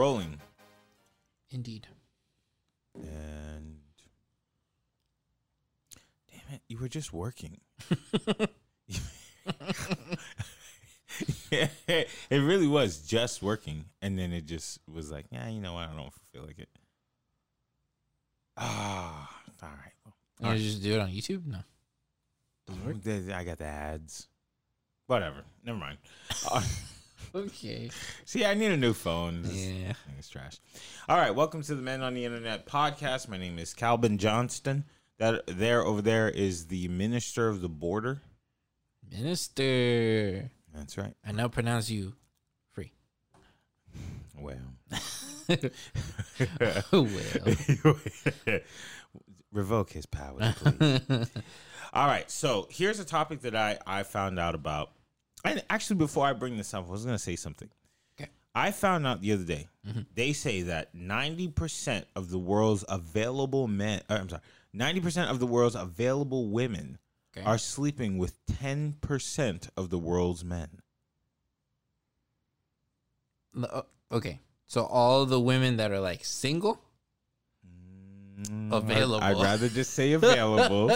Rolling. Indeed. And damn it, you were just working. yeah, it really was just working, and then it just was like, yeah, you know what? I don't feel like it. Ah, all right. You wanna just do it on YouTube? No. Well, I got the ads. Whatever. Never mind. Okay. see, I need a new phone. This Yeah. is trash. All right, welcome to the Men on the Internet podcast. My name is Kelby Johnston. That there over there is the Minister of the Border. Minister. That's right. I now pronounce you free. Well, well. revoke his powers, please. All right, so here's a topic that I I found out about. And actually, before I bring this up, I was going to say something. Okay. I found out the other day. They say that 90% of the world's available men, uh, I'm sorry, 90% of the world's available women Okay. are sleeping with 10% of the world's men. Uh, okay. So all the women that are like single, Available. I'd, rather just say available.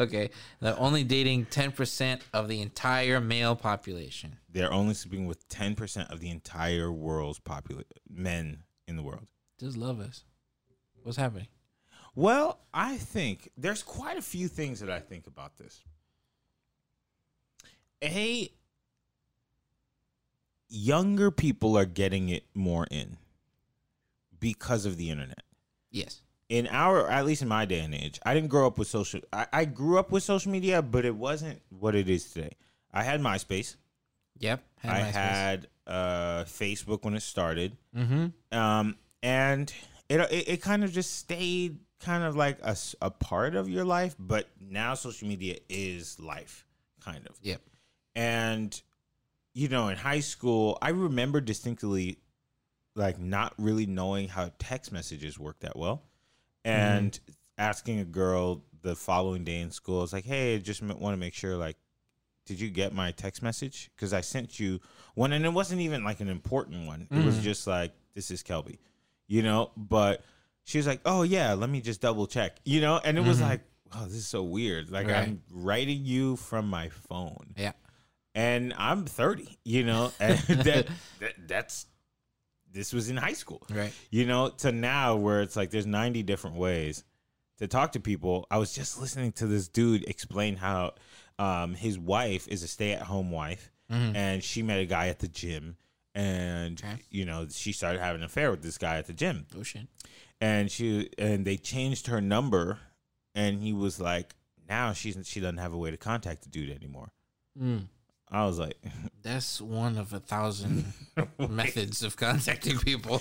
okay, they're only dating ten percent of the entire male population. They're only sleeping with 10% of the entire world's popula- men in the world. Just love us. What's happening? Well, I think there's quite a few things that I think about this. A, younger people are getting it more in because of the internet. Yes. In our, at least in my day and age, I didn't grow up with social. I, I grew up with social media, but it wasn't what it is today. I had MySpace. Yep. I had uh, Facebook when it started. Mm-hmm. um, and it, it it kind of just stayed kind of like a, a part of your life, but now social media is life, kind of. Yep. And you know, in high school, I remember distinctly like not really knowing how text messages work that well, Mm-hmm. and asking a girl the following day in school, I was like, "Hey, I just want to make sure like." Did you get my text message? Because I sent you one, and it wasn't even like an important one. It was mm. just like, "This is Kelby," you know. But she was like, "Oh yeah, let me just double check," you know. And it was mm-hmm. like, "Oh, this is so weird." Like Right. I'm writing you from my phone, Yeah. and I'm 30, you know, and that, that that's this was in high school, Right. you know, to now where it's like there's 90 different ways to talk to people. I was just listening to this dude explain how um, his wife is a stay-at-home wife, and she met a guy at the gym, and Okay. you know she started having an affair with this guy at the gym, Oh shit. and she and they changed her number, and he was like, now she's she doesn't have a way to contact the dude anymore. Mm. I was like, That's one of a thousand methods of contacting people.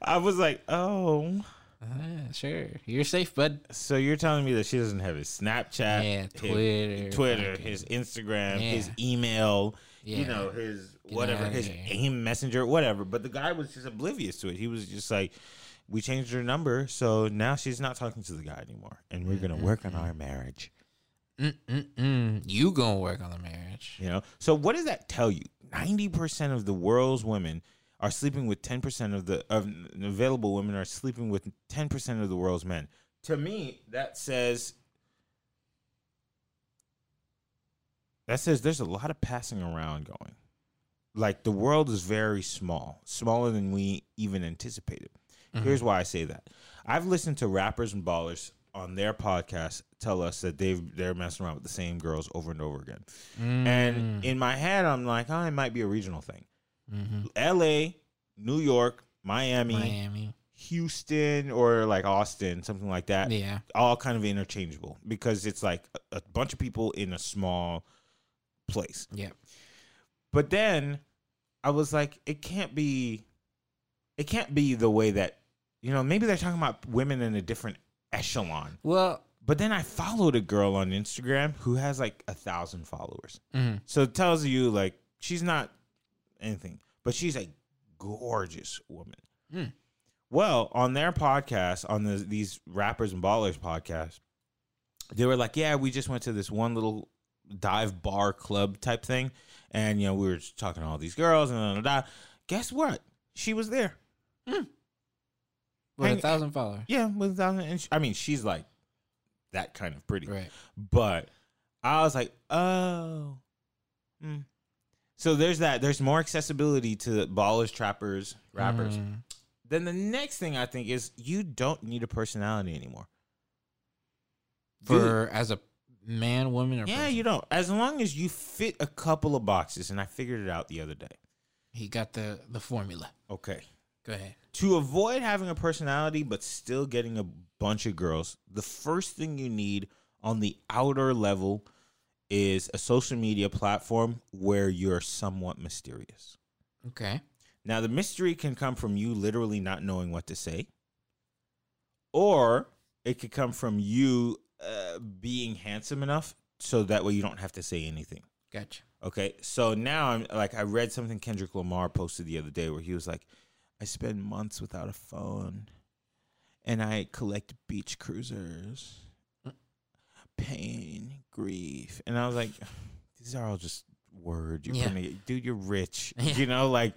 I was like, oh. Ah, sure. You're safe, bud. So you're telling me that she doesn't have his Snapchat, Yeah, his Twitter, Twitter, fucking- his Instagram, Yeah. his email, you know, his whatever, his. AIM messenger, whatever. But the guy was just oblivious to it. He was just like, we changed her number, so now she's not talking to the guy anymore, and we're gonna work on our marriage. Mm-mm-mm. You gonna work on the marriage. You know. So what does that tell you? Ninety percent of the world's women are sleeping with ten percent of the of available women are sleeping with ten percent of the world's men. To me, that says that says there's a lot of passing around going. Like the world is very small, smaller than we even anticipated. Mm-hmm. Here's why I say that. I've listened to rappers and ballers on their podcast tell us that they've they're messing around with the same girls over and over again. Mm. And in my head, I'm like, oh, it might be a regional thing. Mm-hmm. L.A., New York, Miami, Miami. Houston, or like Austin, something like that Yeah. all kind of interchangeable because it's like a, a bunch of people in a small place. Yeah. But then I was like, it can't be, it can't be the way that, you know, maybe they're talking about women in a different echelon. Well, But then I followed a girl on Instagram who has like a thousand followers. mhm. So it tells you like she's not anything, but she's a gorgeous woman. Mm. Well, on their podcast, on the, these rappers and ballers podcast, they were like, "Yeah, we just went to this one little dive bar club type thing, and you know we were just talking to all these girls and da, da, da. guess what? She was there. with Hang- a thousand followers. Yeah, with a thousand. And she, I mean, she's like that kind of pretty. Right. But I was like, oh. Hmm. So there's that. There's more accessibility to ballers, trappers, rappers. Mm. Then the next thing I think is you don't need a personality anymore. For as a man, woman, or Yeah, person. you don't. As long as you fit a couple of boxes, and I figured it out the other day. he got the the formula. Okay. Go ahead. To avoid having a personality but still getting a bunch of girls, the first thing you need on the outer level is a social media platform where you're somewhat mysterious. Okay. Now, the mystery can come from you literally not knowing what to say, or it could come from you uh, being handsome enough so that way you don't have to say anything. Gotcha. Okay, so now I'm like, I read something Kendrick Lamar posted the other day where he was like, I spend months without a phone and I collect beach cruisers, pain, grief. And I was like, these are all just words. You're Yeah. gonna, dude, you're rich. Yeah. You know, like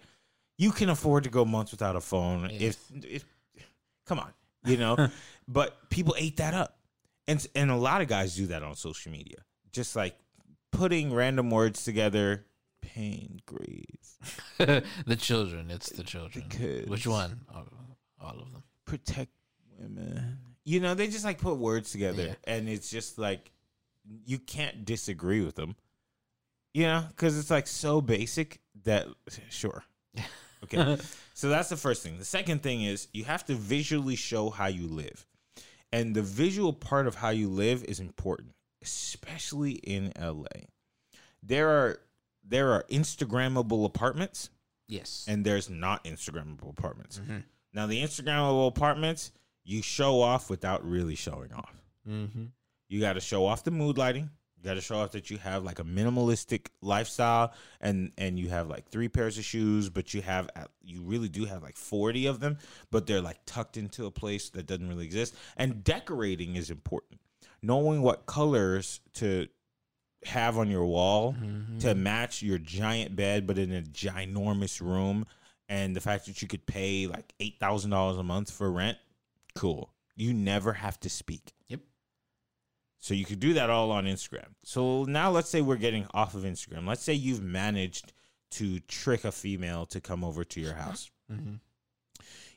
you can afford to go months without a phone. Yes. If, if, come on, you know, but people ate that up. And, and a lot of guys do that on social media. Just like putting random words together, pain, grief, the children. It's the children. kids. Which one? All, all of them. protect women. You know, they just like put words together, Yeah. and it's just like you can't disagree with them. You know, because it's like so basic that sure, okay. so that's the first thing. The second thing is you have to visually show how you live, and the visual part of how you live is important, especially in LA. There are there are Instagrammable apartments Yes. and there's not Instagrammable apartments. Mhm. Now, the Instagrammable apartments, you show off without really showing off. mm-hmm. You got to show off the mood lighting. You got to show off that you have like a minimalistic lifestyle, and and you have like three pairs of shoes, but you have at- you really do have like forty of them, but they're like tucked into a place that doesn't really exist. And decorating is important. Knowing what colors to have on your wall Mm-hmm. to match your giant bed, but in a ginormous room, and the fact that you could pay like eight thousand dollars a month for rent, cool. You never have to speak. Yep. So you could do that all on Instagram. So now let's say we're getting off of Instagram. Let's say you've managed to trick a female to come over to your house. Mm-hmm.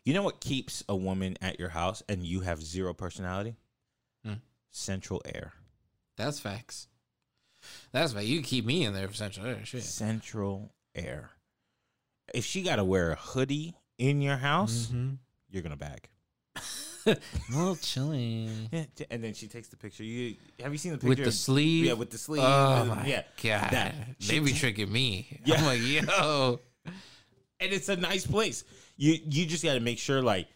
You know what keeps a woman at your house and you have zero personality? Hmm. Central air. That's facts. That's why you keep me in there for central air. Shit. Central air. If she got to wear a hoodie in your house, Mm-hmm. you're to bag. a little chilly. And then she takes the picture. You have you seen the picture With the sleeve. Yeah, with the sleeve. Oh my yeah, god. that. They be tricking me. Yeah. I'm like, yo. and it's a nice place. You you just got to make sure like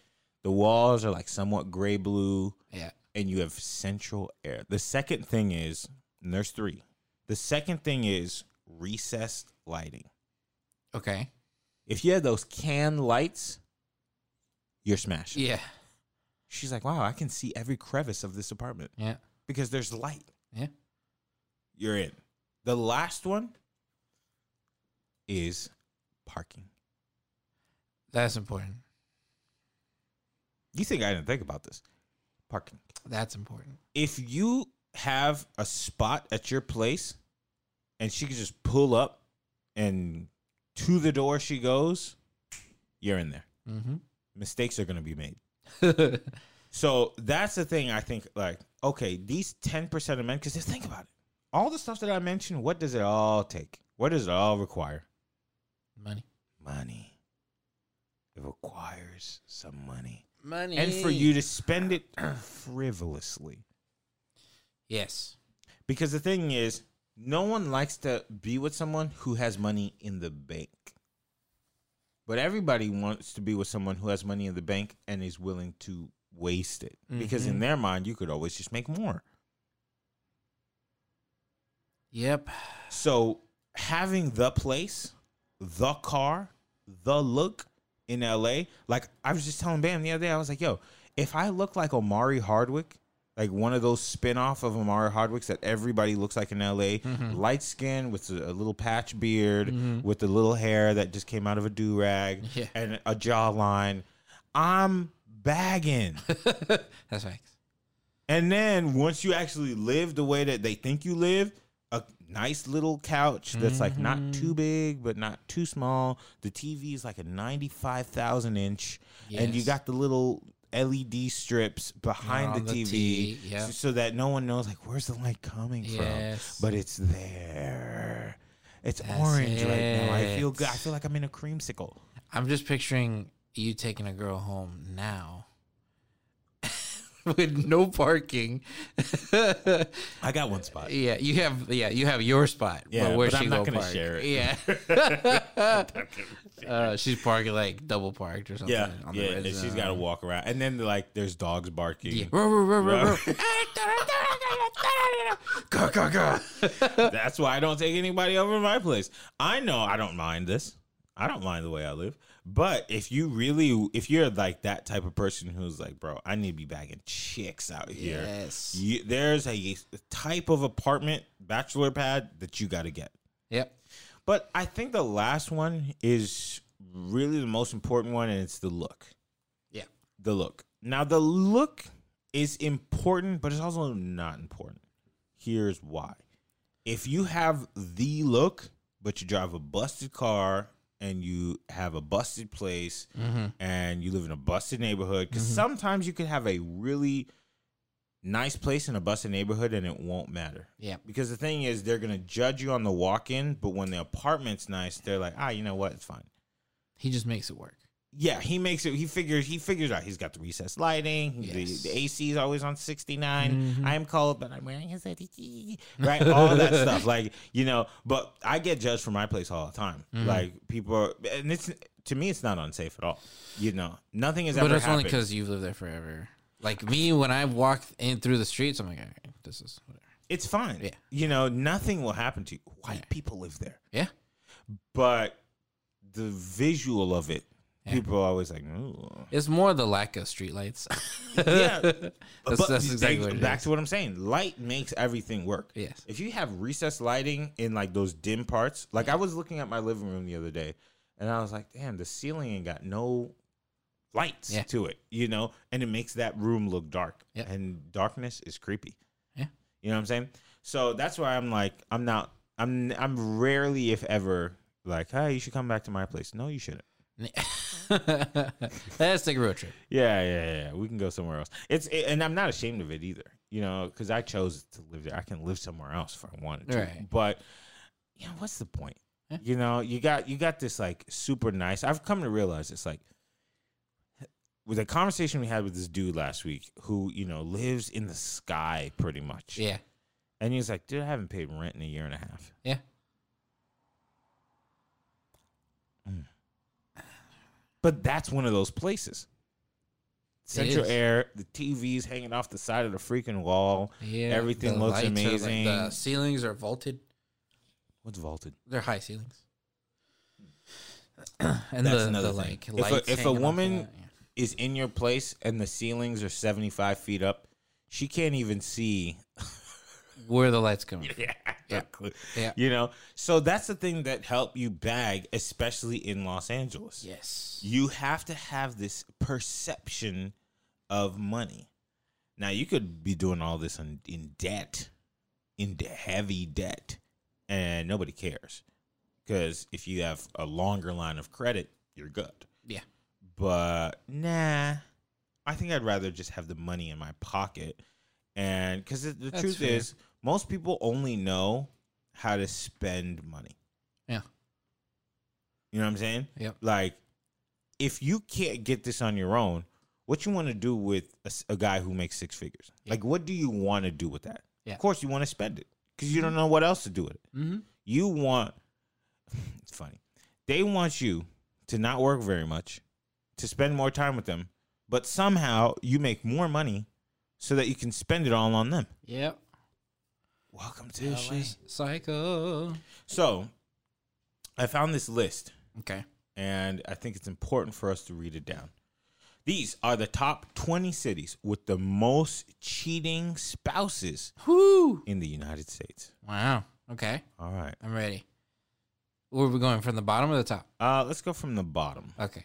the walls are like somewhat gray blue, Yeah. and you have central air. The second thing is, and there's three. The second thing is recessed lighting. Okay. If you have those can lights, you're smashed. Yeah. She's like, wow, I can see every crevice of this apartment Yeah. because there's light. Yeah. You're in. The last one is parking. That's important. You think I didn't think about this? Parking. That's important. If you have a spot at your place and she could just pull up and to the door she goes, you're in there. Mm-hmm. Mistakes are going to be made. So that's the thing I think like, okay, these 10% of men, because just think about it. All the stuff that I mentioned, what does it all take? What does it all require? Money. Money. It requires some money. Money. And for you to spend it frivolously. Yes. Because the thing is, no one likes to be with someone who has money in the bank. But everybody wants to be with someone who has money in the bank and is willing to waste it. Because in mm-hmm. their mind, you could always just make more. Yep. So having the place, the car, the look in LA, like I was just telling Bam the other day, I was like, yo, if I look like Omari Hardwick, like one of those spin-off of Omari Hardwicks that everybody looks like in LA, mm-hmm. light skin with a, little patch beard, mm-hmm. with the little hair that just came out of a do-rag Yeah. and a jawline, I'm bagging. That's right. And then once you actually live the way that they think you live, a nice little couch that's like not mm-hmm. too big but not too small. The TV is like a ninety-five thousand inch, and you got the little LED strips behind the, the TV, yeah. so, that no one knows like where's the light coming Yes. from. But it's there. It's That's orange right now. I feel good. I feel like I'm in a creamsicle. I'm just picturing you taking a girl home now. With no parking. I got one spot. yeah, you have yeah, you have your spot. Yeah, but where's but she I'm not go gonna park? share it. Yeah. uh, she's parking like double parked or something. Yeah, on yeah. And she's got to walk around, and then like there's dogs barking. Yeah. That's why I don't take anybody over to my place. I know I don't mind this. I don't mind the way I live. But if you really, if you're like that type of person who's like, bro, I need to be bagging chicks out here. Yes. You, there's a type of apartment, bachelor pad that you got to get. Yep. But I think the last one is really the most important one, and it's the look. Yeah. The look. Now, the look is important, but it's also not important. Here's why. If you have the look, but you drive a busted car and you have a busted place and you live in a busted neighborhood, because sometimes you could have a really nice place in a busted neighborhood and it won't matter. Yeah. Because the thing is, they're gonna judge you on the walk-in, but when the apartment's nice, they're like, ah, you know what, it's fine. He just makes it work. Yeah, he makes it. He figures. He figures out. He's got the recessed lighting. Yes. Mm-hmm. The, the AC is always on 69 I am cold, but I'm wearing a hoodie. Right, all that stuff. Like you know, but I get judged for my place all the time. Mm-hmm. Like people, are, and it's to me, it's not unsafe at all. You know, nothing has But it's only because you've lived there forever. Like me, when I walk in through the streets, I'm like, all right, this is whatever. it's fine. Yeah. You know, nothing will happen to you. White people live there. Yeah. but the visual of it, Yeah. people are always like, Ooh. It's more the lack of streetlights. yeah. That's- but that's exactly they- back is. to what I'm saying. Light makes everything work. Yes. If you have recessed lighting in like those dim parts, like I was looking at my living room the other day, and I was like, damn, the ceiling ain't got no lights Yeah. to it, you know, and it makes that room look dark. Yep. And darkness is creepy. Yeah. You know what I'm saying? So that's why I'm like, I'm not, I'm, I'm rarely, if ever, like, hey, you should come back to my place. No, you shouldn't. Let's take a road trip. Yeah, yeah, yeah. We can go somewhere else. It's it, and I'm not ashamed of it either. You know, because I chose to live there. I can live somewhere else if I wanted to. Right. But you know, what's the point? Yeah. You know, you got you got this like super nice. I've come to realize it's like with a conversation we had with this dude last week, who you know lives in the sky pretty much. Yeah. And he's like, dude, I haven't paid rent in a year and a half. Yeah. But that's one of those places. Central air, the TV's hanging off the side of the freaking wall. Yeah. Everything looks are, like, amazing. the ceilings are vaulted. What's vaulted? They're high ceilings. and That's the, another the thing. like If a- if a hanging off of woman- that, yeah. Is in your place and the ceilings are 75 feet up. She can't even see. Where the lights coming from. Yeah. Yeah. Yeah. You know, so that's the thing that help you bag, especially in Los Angeles. Yes. You have to have this perception of money. Now you could be doing all this in, in debt, in de- heavy debt, and nobody cares because if you have a longer line of credit, you're good. Yeah. But nah, I think I'd rather just have the money in my pocket, and because the, the truth fair. is, most people only know how to spend money. Yeah. You know what I'm saying? Yep. Like, if you can't get this on your own, what you want to do with a guy who makes six figures? Yeah. Like, what do you want to do with that? Yeah. Of course, you want to spend it because you don't know what else to do with it. Mm-hmm. You want, it's funny, they want you to not work very much, to spend more time with them, but somehow you make more money so that you can spend it all on them. Yep. Welcome to. Vicious Cycle. So, I found this list. Okay. and I think it's important for us to read it down. These are the top 20 cities with the most cheating spouses Whoo. in the United States. Wow. Okay. All right. I'm ready. Where are we going from the bottom or the top? Uh, let's go from the bottom. Okay.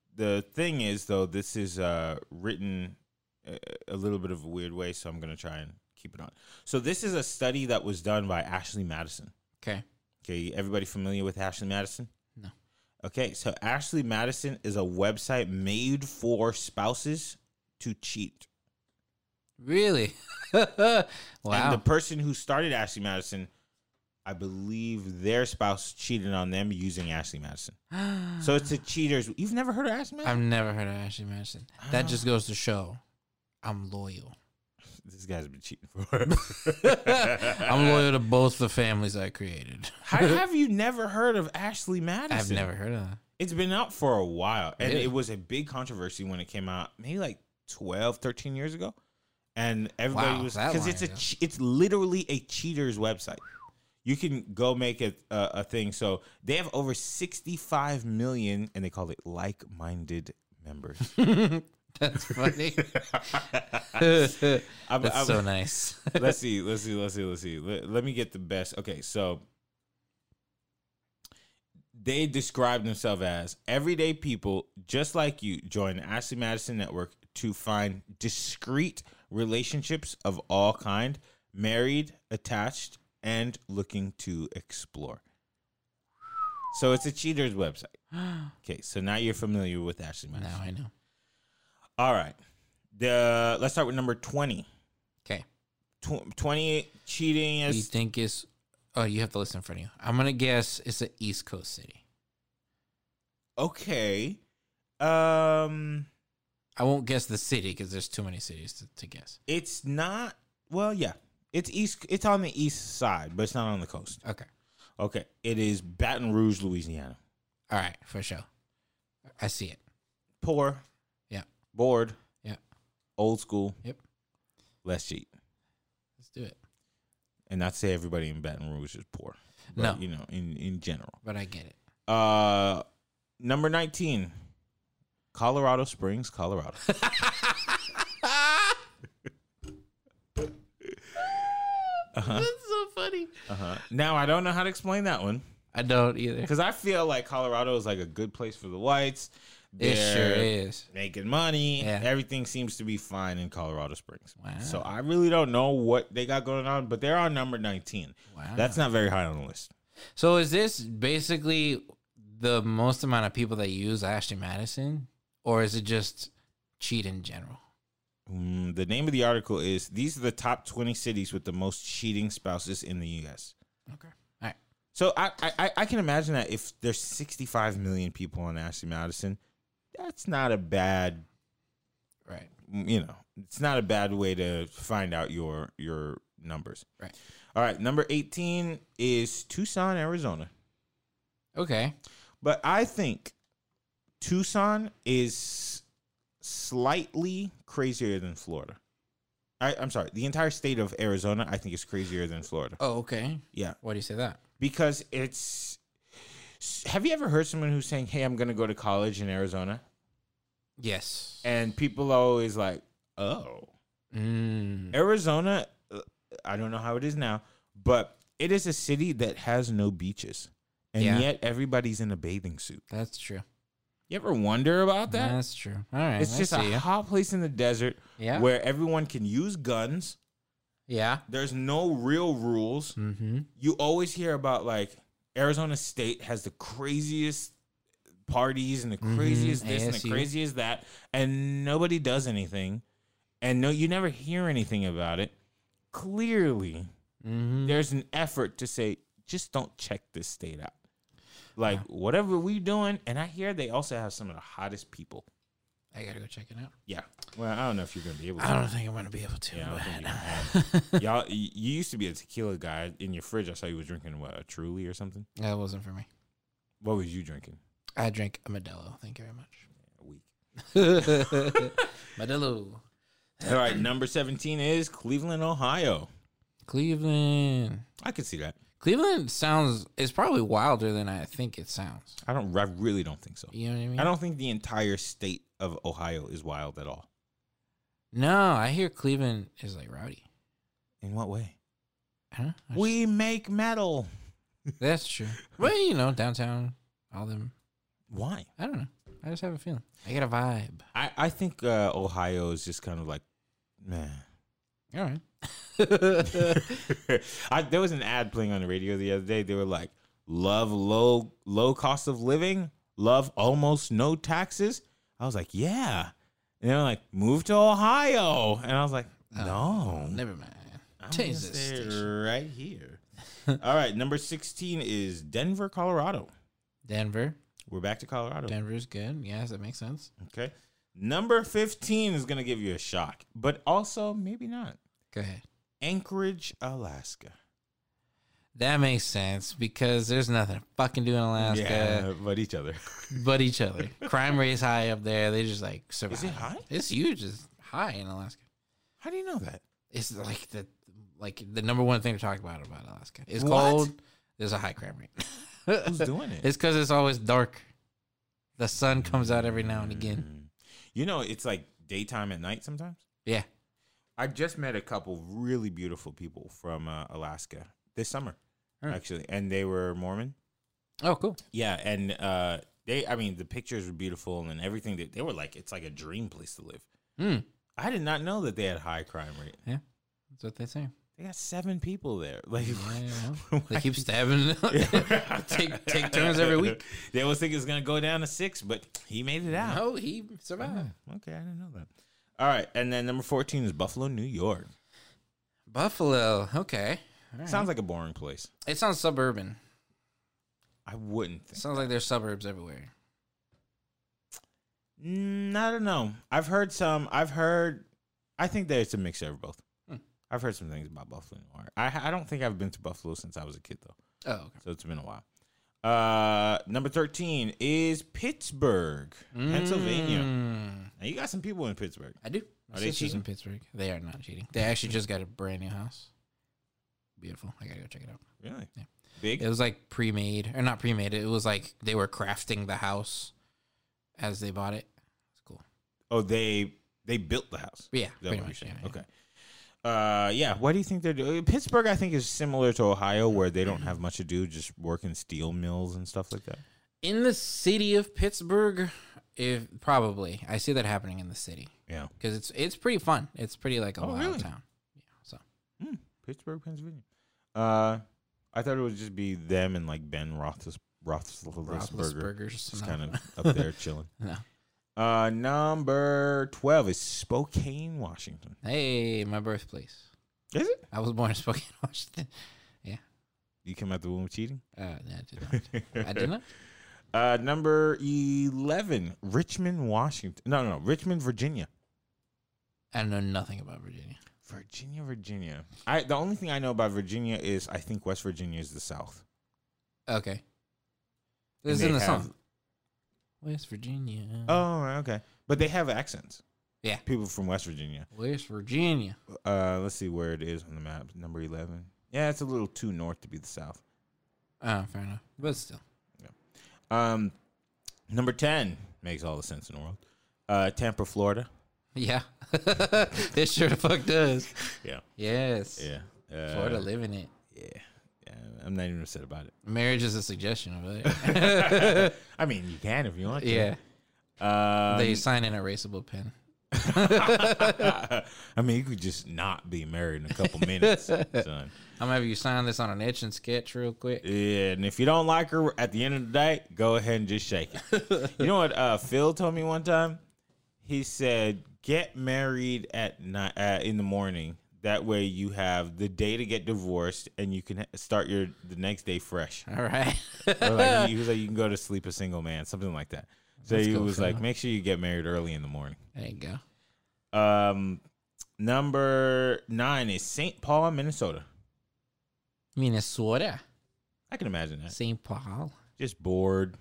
the thing is though, this is uh written a, a little bit of a weird way, so I'm gonna try and keep it on. So this is a study that was done by Ashley Madison. Okay. Okay, everybody familiar with Ashley Madison? No. Okay, so Ashley Madison is a website made for spouses to cheat. Really? wow. And the person who started Ashley Madison, I believe their spouse cheated on them using Ashley Madison. so it's a cheaters. You've never heard of Ashley Madison? I've never heard of Ashley Madison. That just goes to show I'm loyal. this guy's been cheating for. I'm loyal to both the families I created. How have you never heard of Ashley Madison? I've never heard of that. It's been out for a while, and Really? it was a big controversy when it came out, maybe like 12, 13 years ago. And everybody Wow, was that because long it's a ago. che- it's literally a cheaters website. You can go make it a, a thing. So they have over sixty five million, and they call it like minded members. That's funny. I'm- That's I'm- so nice. let's see, let's see, let's see, let's see. Let, let me get the best. Okay, so they describe themselves as everyday people just like you join the Ashley Madison Network to find discreet relationships of all kind, married, attached, and looking to explore. So it's a cheaters website. Okay, so now you're familiar with Ashley Madison. now I know. All right. The let's start with number 20. Okay. Tw- 20 cheating is you think is oh you have to listen in front of you. I'm gonna guess it's an East Coast city. okay. Um I won't guess the city because there's too many cities to, to guess. it's not well, yeah. It's east it's on the east side, but it's not on the coast. Okay. Okay. It is Baton Rouge, Louisiana. All right, for sure. I see it. Poor, Yeah. bored, Yeah. old school, Yep. less cheat. Let's do it. And not say everybody in Baton Rouge is poor. But, No. you know, in in general. But I get it. Uh number 19. Colorado Springs, Colorado. That's so funny. Uh-huh. Now I don't know how to explain that one I don't either. because I feel like Colorado is like a good place for the whites. It sure They're is. Making money, Yeah. everything seems to be fine in Colorado Springs. Wow. So I really don't know what they got going on, but they're on number nineteen. Wow. That's not very high on the list. So is this basically the most amount of people that use Ashley Madison, or is it just cheat in general? Mm, the name of the article is "These are the top twenty cities with the most cheating spouses in the U.S." Okay. All right. So I, I I can imagine that if there's 65 million people on Ashley Madison, that's not a bad Right. you know it's not a bad way to find out your your numbers. Right. All right, number 18 is Tucson, Arizona. Okay. But I think Tucson is slightly crazier than Florida. I, I'm sorry, the entire state of Arizona, I think, is crazier than Florida. Oh, okay. Yeah, Why do you say that? because it's. Have you ever heard someone who's saying, "Hey, I'm going to go to college in Arizona," Yes. and people are always like, "Oh, Mm. Arizona." I don't know how it is now, but it is a city that has no beaches, and Yeah. yet everybody's in a bathing suit. That's true. You ever wonder about that? That's true. All right. It's just a ya. hot place in the desert Yeah. where everyone can use guns. Yeah. There's no real rules. Mm-hmm. You always hear about like Arizona State has the craziest parties and the craziest this and the ASU. craziest that, and nobody does anything. And no, you never hear anything about it. Clearly, Mm-hmm. there's an effort to say, just don't check this state out. Like whatever we doing, and I hear they also have some of the hottest people. I gotta go check it out. Yeah. Well, I don't know if you're gonna be able to. I don't think I'm gonna be able to. Yeah, but- you can. Y'all, you used to be a tequila guy. In your fridge, I saw you was drinking what a Truly or something. that wasn't for me. What was you drinking? I drank a Modelo. Thank you very much. A week. Modelo. All right, number seventeen is Cleveland, Ohio. Cleveland. I could see that. Cleveland sounds is probably wilder than I think it sounds. I don't. I really don't think so. You know what I mean? I don't think the entire state of Ohio is wild at all. No, I hear Cleveland is like rowdy. In what way? Huh? We make metal. that's true. Well, you know, downtown, all them. Why? I don't know. I just have a feeling. I get a vibe. I I think uh, Ohio is just kind of like, man. All right. I, there was an ad playing on the radio the other day. They were like, "Love low low cost of living, love almost no taxes." I was like, "Yeah," and they're like, "Move to Ohio," and I was like, oh, "No, Never mind. I'm Change this right here." All right, number sixteen is Denver, Colorado. Denver. We're back to Colorado. Denver's good. Yes, that makes sense. Okay, number fifteen is gonna give you a shock, but also maybe not. Go ahead. Anchorage, Alaska. That makes sense because there's nothing to fucking do in Alaska Yeah, but each other. but each other. Crime rate's high up there. They just like survive. it high? It's huge. It's high in Alaska. How do you know that? It's like the like the number one thing to talk about about Alaska. It's What? cold. There's a high crime rate. Who's doing it? It's because it's always dark. The sun comes out every now and again. Mm. You know, it's like daytime at night sometimes. Yeah. I just met a couple really beautiful people from uh, Alaska this summer, Huh. actually, and they were Mormon. Oh, cool. Yeah, and uh, they, I mean, the pictures were beautiful and everything. That they were like, it's like a dream place to live. Hmm. I did not know that they had high crime rate. Yeah. That's what they say. They got seven people there. Like, they keep stabbing. take take turns every week. They always think it's gonna go down to six, but he made it out. No, he survived. Oh, okay, I didn't know that. All right, and then number fourteen is Buffalo, New York. Buffalo. Okay. Right. Sounds like a boring place. it sounds suburban. I wouldn't think. sounds like there's suburbs everywhere. Mm, I don't know. I've heard some. I've heard. I think there's a mixture of both. I've heard some things about Buffalo. New York. I I don't think I've been to Buffalo since I was a kid though, Oh, okay. so it's been a while. Uh, number thirteen is Pittsburgh, Pennsylvania. Mm, Now you got some people in Pittsburgh. I do. Are they sister's in? Pittsburgh. They are not cheating. They actually just got a brand new house. Beautiful. I gotta go check it out. Really? Yeah. Big. It was like pre-made or not pre-made. It was like they were crafting the house as they bought it. It's cool. oh, they they built the house. Yeah, pretty much. Yeah, yeah. Okay. Uh, yeah. What do you think they're doing? Pittsburgh, I think, is similar to Ohio, where they don't have much to do, just work in steel mills and stuff like that. In the city of Pittsburgh, if probably I see that happening in the city Yeah. because it's it's pretty fun. It's pretty like a Oh, wild really? town. Yeah. So Hmm, Pittsburgh, Pennsylvania. Uh, I thought it would just be them and like Ben Roethlis, Roethlisberger, Roethlisberger's just no. kind of up there chilling. no. Uh, number twelve is Spokane, Washington. Hey, my birthplace. Is it? I was born in Spokane, Washington. Yeah. You came out the womb cheating. Uh, no, I did not. I did not. Uh, number eleven, Richmond, Washington. No, no, no, Richmond, Virginia. I know nothing about Virginia. Virginia, Virginia. I the only thing I know about Virginia is I think West Virginia is the South. Okay. This is in the have- song. West Virginia. Oh, okay. But they have accents. Yeah. People from West Virginia. West Virginia. Uh, let's see where it is on the map. Number eleven. Yeah, it's a little too north to be the South. Oh, fair enough. But still. Yeah. Um, number ten makes all the sense in the world. Uh, Tampa, Florida. Yeah. it sure the fuck does. Yeah, Yes. yeah. Uh, Florida living it. Yeah. I'm not even upset about it. Marriage is a suggestion of it. I mean, you can if you want. to. yeah. Um, they sign an erasable pen. I mean, you could just not be married in a couple minutes, son. I'm gonna have you sign this on an Etch A Sketch real quick. Yeah, and if you don't like her at the end of the day, go ahead and just shake it. you know what uh, Phil told me one time? He said, "Get married at night uh, in the morning. That way, you have the day to get divorced, and you can start your the next day fresh." All right. Like, he was like, "You can go to sleep a single man, something like that." So That's he cool, was like, "Make sure you get married early in the morning." there you go. Um, number nine is St. Paul, Minnesota. Minnesota. I can imagine that. St. Paul. Just bored.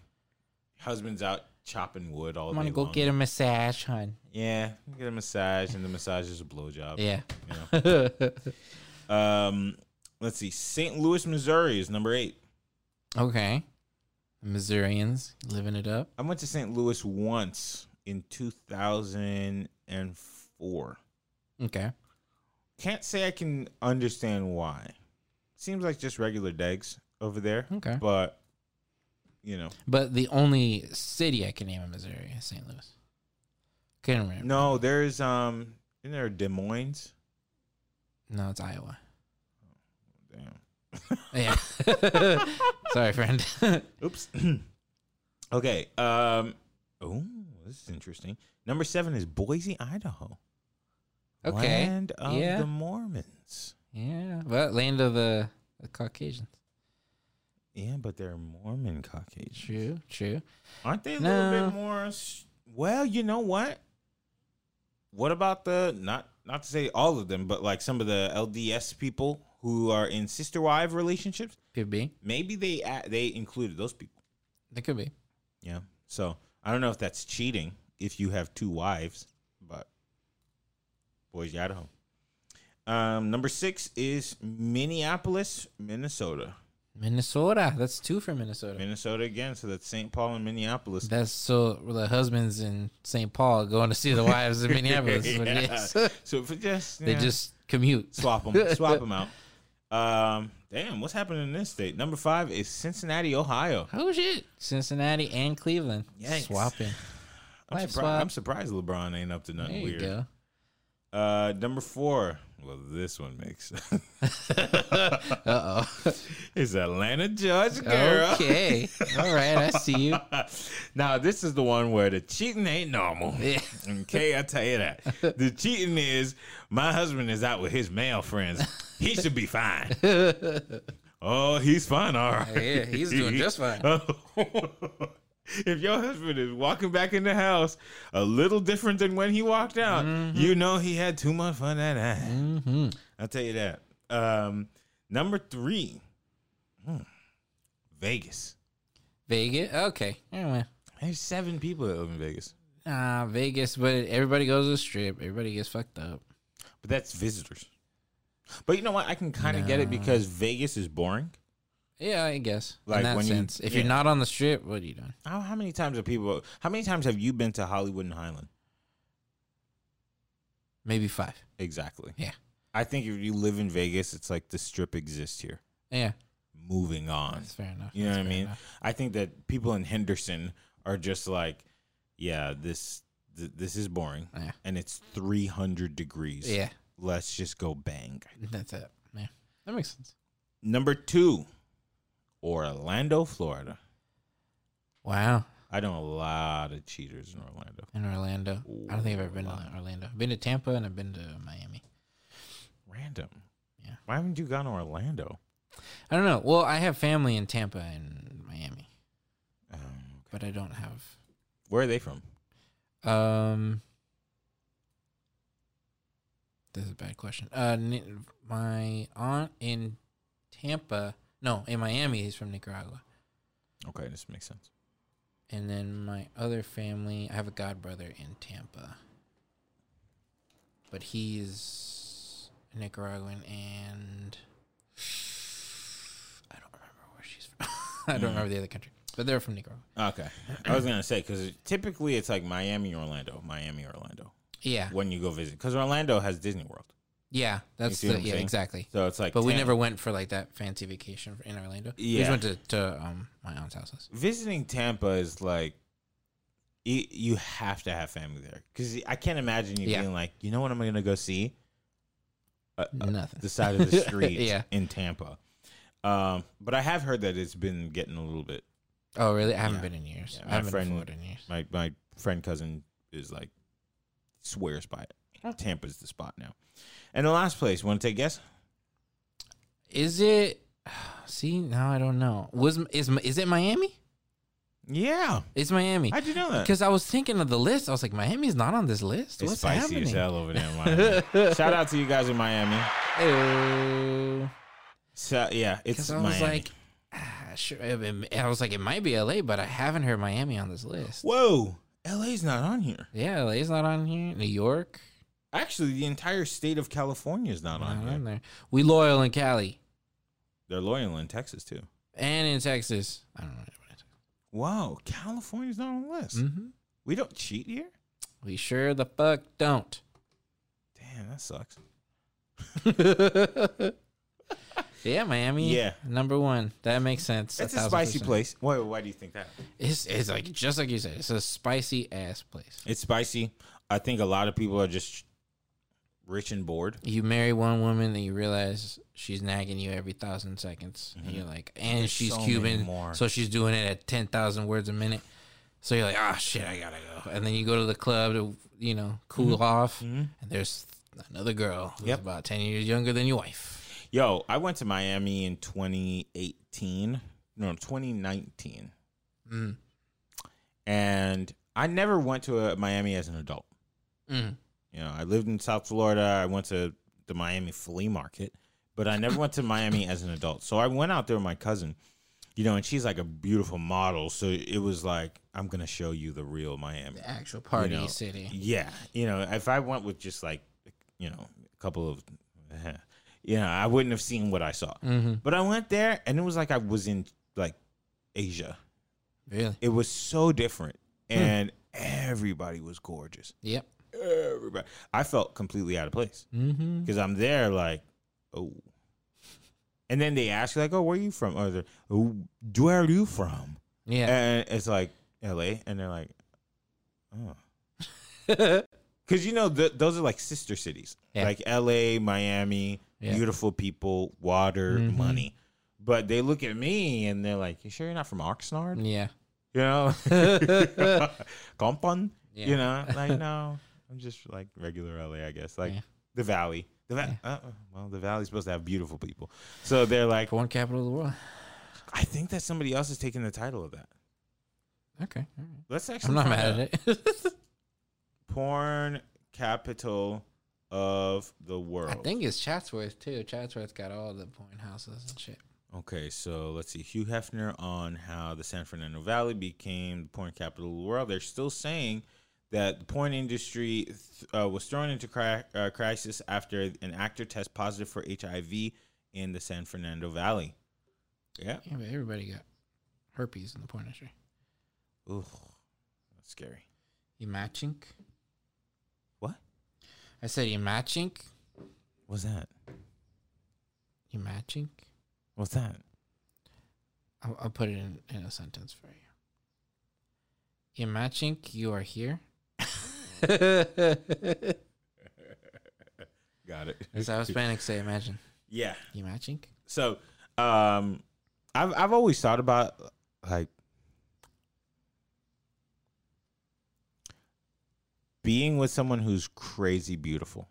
Husband's out chopping wood all I'm gonna go long. get a massage, hon. Yeah, get a massage, and the massage is a blowjob. Yeah. You know? um, let's see. St. Louis, Missouri is number eight. okay. Missourians living it up. I went to St. Louis once in 2004. Okay. Can't say I can understand why. Seems like just regular digs over there. Okay. But, you know. But the only city I can name in Missouri is St. Louis. Couldn't remember. No, there's, um, isn't there Des Moines? No, it's Iowa. Oh, Damn. Yeah. Sorry, friend. Oops. okay. Um. Oh, this is interesting. Number seven is Boise, Idaho. okay. Land of yeah. the Mormons. yeah. Well, land of the, the Caucasians. Yeah, but they're Mormon Caucasian. True. True. Aren't they a No. little bit more? Well, you know what? What about the not not to say all of them, but like some of the LDS people who are in sister wife relationships? Could be. Maybe they they included those people. It could be. Yeah. So I don't know if that's cheating if you have two wives, but Boise, Idaho. Um, number six is Minneapolis, Minnesota. Minnesota. That's two for Minnesota. Minnesota again. So that's St. Paul and Minneapolis. That's so the husbands in St. Paul going to see the wives in Minneapolis. is what it Yeah. So for just they yeah, just commute. swap them, swap them out. Um, damn, what's happening in this state? Number five is Cincinnati, Ohio. Oh shit! Cincinnati and Cleveland Yikes. swapping. I'm, surpri- swap. I'm surprised LeBron ain't up to There nothing you weird. go. Uh, number four. Well, this one makes sense. Uh oh. It's Atlanta, Judge girl. Okay. All right. I see you. now this is the one where the cheating ain't normal. Yeah. Okay, I tell you that. The cheating is my husband is out with his male friends. He should be fine. Oh, he's fine, all right. Yeah, he's doing just fine. if your husband is walking back in the house a little different than when he walked out, Mm-hmm. you know he had too much fun that night. I'll tell you that. Um, number three, Hmm. Vegas. Vegas. Okay. Anyway. There's seven people that live in Vegas, Ah, Vegas, but everybody goes to the strip. Everybody gets fucked up. but that's visitors. But you know what? I can kind of get it because Vegas is boring. Yeah, I guess. Like in that when you- sense. if yeah. you're not on the strip, what are you doing? How, how many times have people? How many times have you been to Hollywood and Highland? Maybe five. Exactly. Yeah. I think if you live in Vegas, it's like the strip exists here. Yeah. Moving on. That's fair enough. You know That's what I fair mean? enough. I think that people in Henderson are just like, yeah, this th- this is boring, Yeah. and it's three hundred degrees. Yeah. let's just go bang. That's it. Yeah. That makes sense. Number two, Orlando, Florida. Wow. I know a lot of cheaters in Orlando. In Orlando. I don't think I've ever been to Orlando. I've been to Tampa and I've been to Miami. Random. Yeah. Why haven't you gone to Orlando? I don't know. Well, I have family in Tampa and Miami, Um, but I don't have. where are they from? Um, this is a bad question. Uh, my aunt in Tampa, no, in Miami, he's from Nicaragua, Okay, this makes sense. and then my other family, I have a god brother in Tampa, but he's Nicaraguan, and I don't remember where she's from. I don't mm-hmm. remember the other country, but they're from Nicaragua. Okay, I was gonna say because typically it's like Miami, Orlando, Miami, Orlando. Yeah, when you go visit because Orlando has Disney World, yeah, that's the, yeah, saying? exactly. so it's like. But we never went for like that fancy vacation in Orlando. We Yeah. just went to, to um my aunt's houses. visiting Tampa is like. You, you have to have family there because I can't imagine you Yeah. being like, you know what I'm gonna go see? Uh, uh, Nothing. the side of the street Yeah. in Tampa. Um, but I have heard that it's been getting a little bit. Oh really? I haven't Yeah. been in years. Yeah, I my haven't been friend- to in years. My my friend cousin is like swears by it. Tampa's the spot now. And the last place, want to take a guess? Is it? See now I don't know. Was is is it Miami? Yeah, It's Miami. How'd you know that. Because I was thinking of the list. I was like, Miami's not on this list. It's What's spicy happening? as hell over there in Miami. Shout out to you guys in Miami. Ew. So yeah, it's I was like, ah, sure. I was like, it might be LA, but I haven't heard Miami on this list. whoa, LA's not on here. Yeah, LA's not on here. New York, Actually, the entire state of California is not not on on here. there. We loyal in Cali They're loyal in Texas too. and in Texas. I don't know. Wow, California's not on the list. Mm-hmm. We don't cheat here. We sure the fuck don't. Damn, that sucks. Yeah, Miami. Yeah. number one. That makes sense. It's a thousand spicy percent. place. Why? Why do you think that? It's it's like just like you said. It's a spicy ass place. It's spicy. I think a lot of people are just rich and bored. You marry one woman and you realize she's nagging you every thousand seconds, and you're like, and Mm-hmm. There's she's so Cuban, more. so she's doing it at ten thousand words a minute. So you're like, ah, shit, I gotta go. And then you go to the club to you know cool off, and there's another girl who's Mm-hmm. Yep. about ten years younger than your wife. Yo, I went to Miami in 2018. No, 2019. Mm. And I never went to a Miami as an adult. Mm. You know, I lived in South Florida. I went to the Miami flea market, but I never went to Miami as an adult. So I went out there with my cousin, you know, and she's like a beautiful model. So it was like, I'm going to show you the real Miami. The actual party know, city. Yeah. You know, if I went with just like, you know, a couple of, you know, I wouldn't have seen what I saw. Mm-hmm. But I went there and it was like I was in like Asia. Really? It was so different. And everybody was gorgeous. Yep. Everybody. I felt completely out of place Mm-hmm. because I'm there like, oh. And then they ask you like, oh, where are you from? Or they're, oh, where are you from? Yeah. And it's like L.A. And they're like, oh. Because you know th- those are like sister cities, Yeah. like L.A., Miami, Yeah. beautiful people, water, Mhm. money. But they look at me and they're like, "You sure you're not from Oxnard? yeah. You know, Compton? Yeah. You know, like no, I'm just like regular LA, I guess, like Yeah. the Valley. The va- uh, uh, well, the Valley's supposed to have beautiful people, so they're like, Porn capital of the world. I think that somebody else is taking the title of that. Okay. right. Let's actually. I'm not mad at it. Porn capital of the world. I think it's Chatsworth too. Chatsworth got all the porn houses and shit. Okay, so let's see. Hugh Hefner on how the San Fernando Valley became the porn capital of the world. They're still saying that the porn industry th- uh, was thrown into cri- uh, crisis after an actor test positive for HIV in the San Fernando Valley. Yeah. Yeah, but everybody got herpes in the porn industry. Ooh, that's scary. You matching? What? I said you matching? What's that? You matching? What's that? I'll, I'll put it in, in a sentence for you. You matching? You are here. Got it. That's how Hispanics say imagine. Yeah. You matching? So, um, I've I've always thought about like being with someone who's crazy beautiful,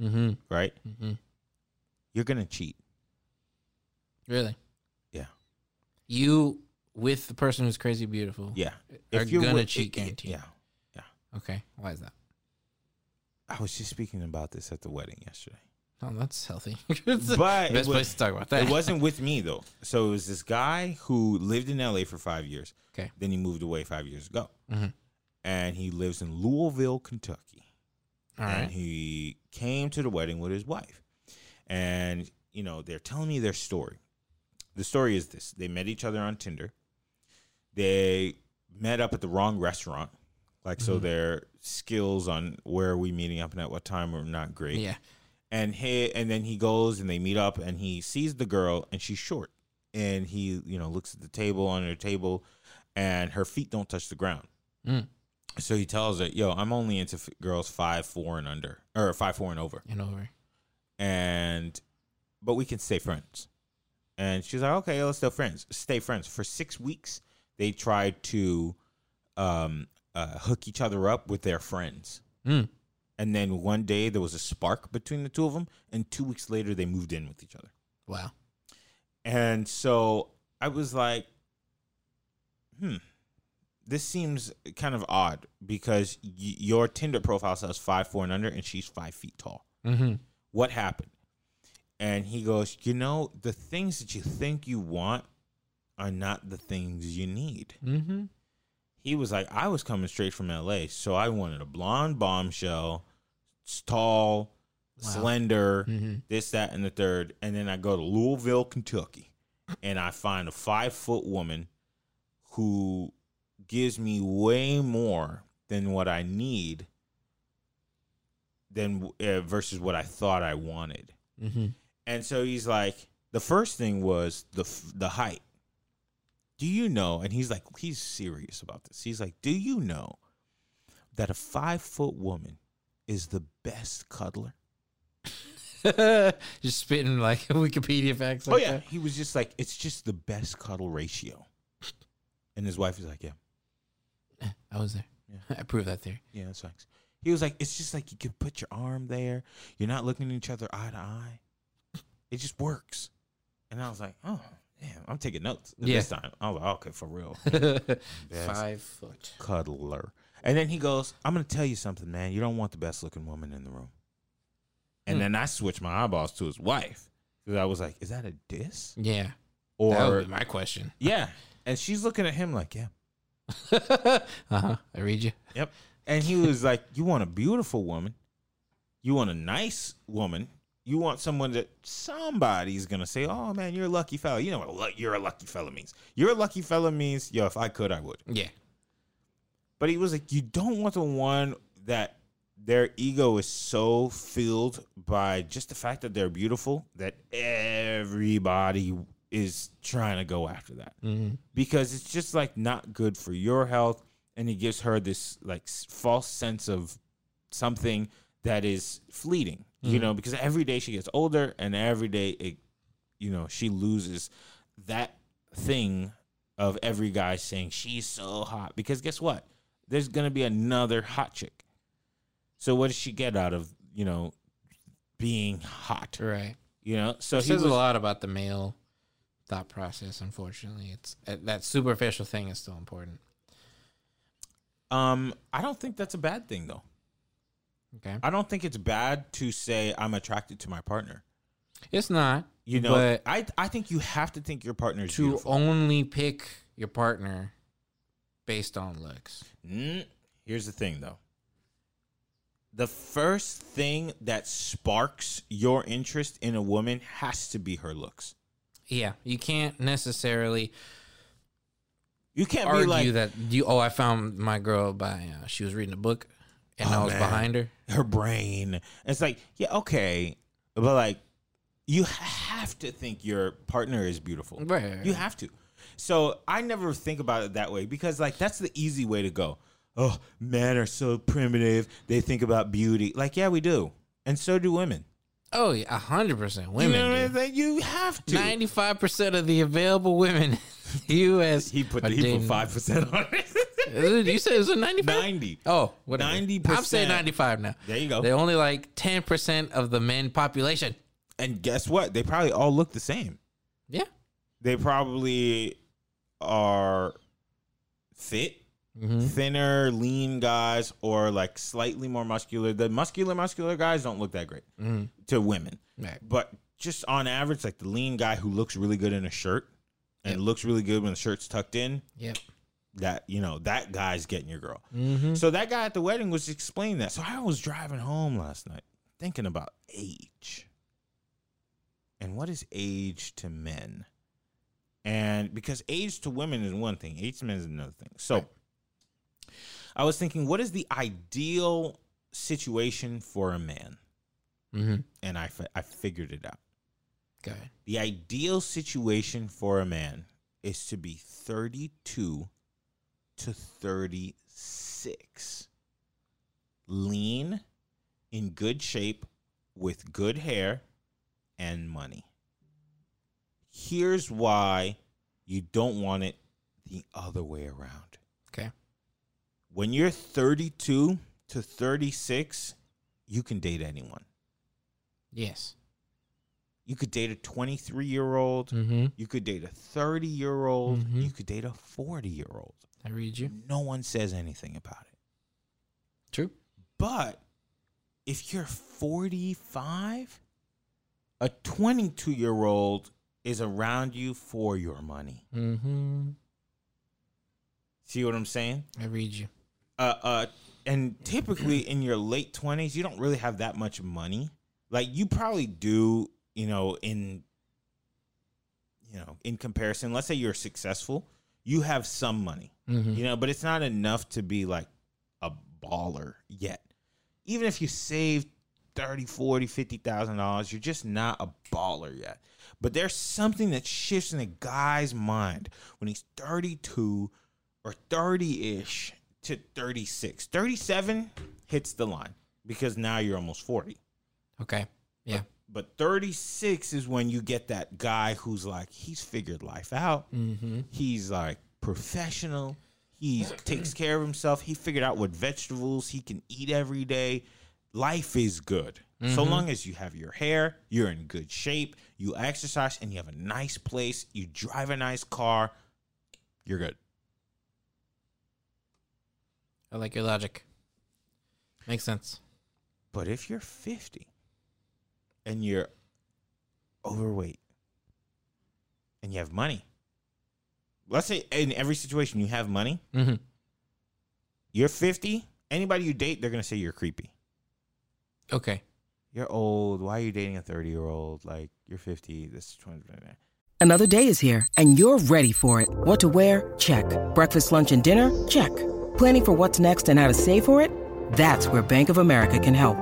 Mm-hmm. right? Mm-hmm. You're gonna cheat. Really? Yeah. You with the person who's crazy beautiful? Yeah. Are you're gonna with- cheat, it- it- guaranteed. Yeah. Okay. Why is that? I was just speaking about this at the wedding yesterday. Oh, that's healthy. But best it was- place to talk about that. It wasn't with me though. So it was this guy who lived in LA for five years. Okay. Then he moved away five years ago. Mhm. And he lives in Louisville, Kentucky. All and right. he came to the wedding with his wife. And, you know, they're telling me their story. The story is this they met each other on Tinder. They met up at the wrong restaurant. Like, so their skills on where are we meeting up and at what time are not great. Yeah. and he and then he goes and they meet up and he sees the girl and she's short. And he you know looks at the table on her table and her feet don't touch the ground. Mm. so he tells her yo i'm only into f- girls five four and under or five four and over. And over. and but we can stay friends. And she's like okay let's stay friends stay friends. For six weeks they tried to um uh, hook each other up with their friends Mm. and then one day there was a spark between the two of them and two weeks later they moved in with each other Wow. and so i was like hmm this seems kind of odd because y- your tinder profile says five four and under and she's five feet tall Mm-hmm. what happened and he goes you know the things that you think you want are not the things you need Mm-hmm. He was like, I was coming straight from LA, so I wanted a blonde bombshell, tall, Wow. slender, Mhm. this, that, and the third. And then I go to Louisville, Kentucky, and I find a five foot woman who gives me way more than what I need than uh, versus what I thought I wanted. Mm-hmm. And so he's like, the first thing was the the height. Do you know? And he's like, he's serious about this. He's like, do you know that a five foot woman is the best cuddler? just spitting like Wikipedia facts. Like oh yeah, that. he was just like, it's just the best cuddle ratio. And his wife is like, yeah, Eh, I was there. Yeah, I proved that theory. yeah, that's facts. He was like, it's just like you can put your arm there. You're not looking at each other eye to eye. It just works. And I was like, oh, damn, I'm taking notes this time. I was like, okay, for real. Five foot. cuddler. And then he goes, I'm going to tell you something, man. You don't want the best looking woman in the room. And Hmm. then I switched my eyeballs to his wife. Because I was like, is that a diss? Yeah. that Or, would be my question. yeah. And she's looking at him like, yeah. uh huh. I read you. Yep. And he was like, you want a beautiful woman. You want a nice woman. You want someone that somebody's to say, oh, man, you're a lucky fella. You know what you're a lucky fella means. You're a lucky fella means, yo, if I could, I would. Yeah. But he was like, you don't want the one that their ego is so filled by just the fact that they're beautiful that everybody is trying to go after that Mm-hmm. because it's just like not good for your health and it gives her this like false sense of something that is fleeting you know because every day she gets older and every day it you know she loses that thing of every guy saying she's so hot because guess what there's gonna be another hot chick so what does she get out of you know being hot Right. you know so It he says was a lot about the male thought process. Unfortunately, it's uh, that superficial thing is still important. um i don't think that's a bad thing though Okay. I don't think it's bad to say I'm attracted to my partner. It's not. You know, but I I think you have to think your partner is to beautiful. only pick your partner based on looks. Mm, here's the thing, though. The first thing that sparks your interest in a woman has to be her looks. Yeah, you can't necessarily You can't argue be like that you. Oh, I found my girl by uh, she was reading a book, and Oh, I was man. behind her. her brain. It's like, yeah, okay, but like, you have to think your partner is beautiful. Right, You have to. So I never think about it that way because like that's the easy way to go. Oh, men are so primitive. They think about beauty. Like, yeah, we do, and so do women. Oh yeah, a hundred percent women. you know what. I'm saying? You have to. Ninety-five percent of the available women in the U.S. He put the, he put five percent on it. You said it was a ninety-five. Ninety. Oh, whatever. 90%. I'm saying ninety-five now. There you go. They're only like ten percent of the men population. And guess what? They probably all look the same. Yeah, they probably are fit, mm-hmm. thinner, lean guys, or like slightly more muscular. The muscular, muscular guys don't look that great mm-hmm. to women. Right. But just on average, like the lean guy who looks really good in a shirt and Yep. looks really good when the shirt's tucked in, Yep. That you know that guy's getting your girl. Mm-hmm. So that guy at the wedding was explaining that. So I was driving home last night thinking about age. And what is age to men? And because age to women is one thing, age to men is another thing. So I was thinking, what is the ideal situation for a man? Mm-hmm. And I, I figured it out. Okay. The ideal situation for a man is to be 32 to 36. Lean, in good shape, with good hair and money. Here's why you don't want it the other way around. Okay. When you're 32 to 36, you can date anyone. Yes. You could date a 23 year old. Mm-hmm. You could date a 30 year old. Mhm. You could date a 40 year old. I read you. No one says anything about it. True. But if you're 45, a 22 year old is around you for your money. Mm-hmm. See what I'm saying? I read you. Uh, uh, and typically in your late 20s, you don't really have that much money. Like you probably do, you know, in you know, in comparison, let's say you're successful, you have some money. Mm-hmm. you know but it's not enough to be like a baller yet even if you save 30 40 50 thousand dollars you're just not a baller yet but there's something that shifts in a guy's mind when he's 32 or 30-ish to 36 37 hits the line because now you're almost 40 Okay. Yeah. But 36 is when you get that guy who's like he's figured life out Mm-hmm. He's like professional. He takes care of himself. He figured out what vegetables he can eat every day. Life is good. So long as you have your hair, you're in good shape, you exercise, and you have a nice place, you drive a nice car, you're good. I like your logic. Makes sense. But if you're 50 and you're overweight and you have money, let's say in every situation you have money, Mm-hmm. you're 50, anybody you date, they're going to say you're creepy. Okay. You're old. Why are you dating a 30 year old? Like, you're 50. This is 20. Another day is here, and you're ready for it. What to wear? Check. Breakfast, lunch, and dinner? Check. Planning for what's next and how to save for it? That's where Bank of America can help.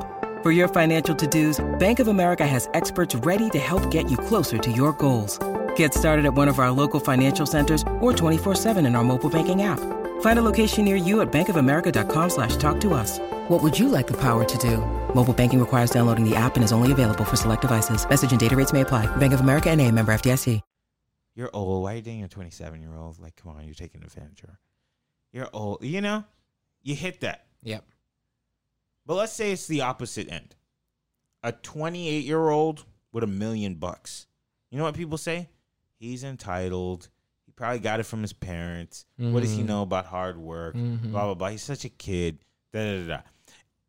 For your financial to dos, Bank of America has experts ready to help get you closer to your goals. Get started at one of our local financial centers or 24-7 in our mobile banking app. Find a location near you at bankofamerica.com slash talk to us. What would you like the power to do? Mobile banking requires downloading the app and is only available for select devices. Message and data rates may apply. Bank of America and a member FDIC. You're old. Why are you dating a 27 year old? Like, come on, you're taking advantage of her. You're old. You know, you hit that. Yep. But let's say it's the opposite end. A 28 year old with a million bucks. You know what people say? He's entitled. He probably got it from his parents. What does he Mhm. know about hard work? Mhm. Blah, blah, blah. He's such a kid. Da, da, da, da.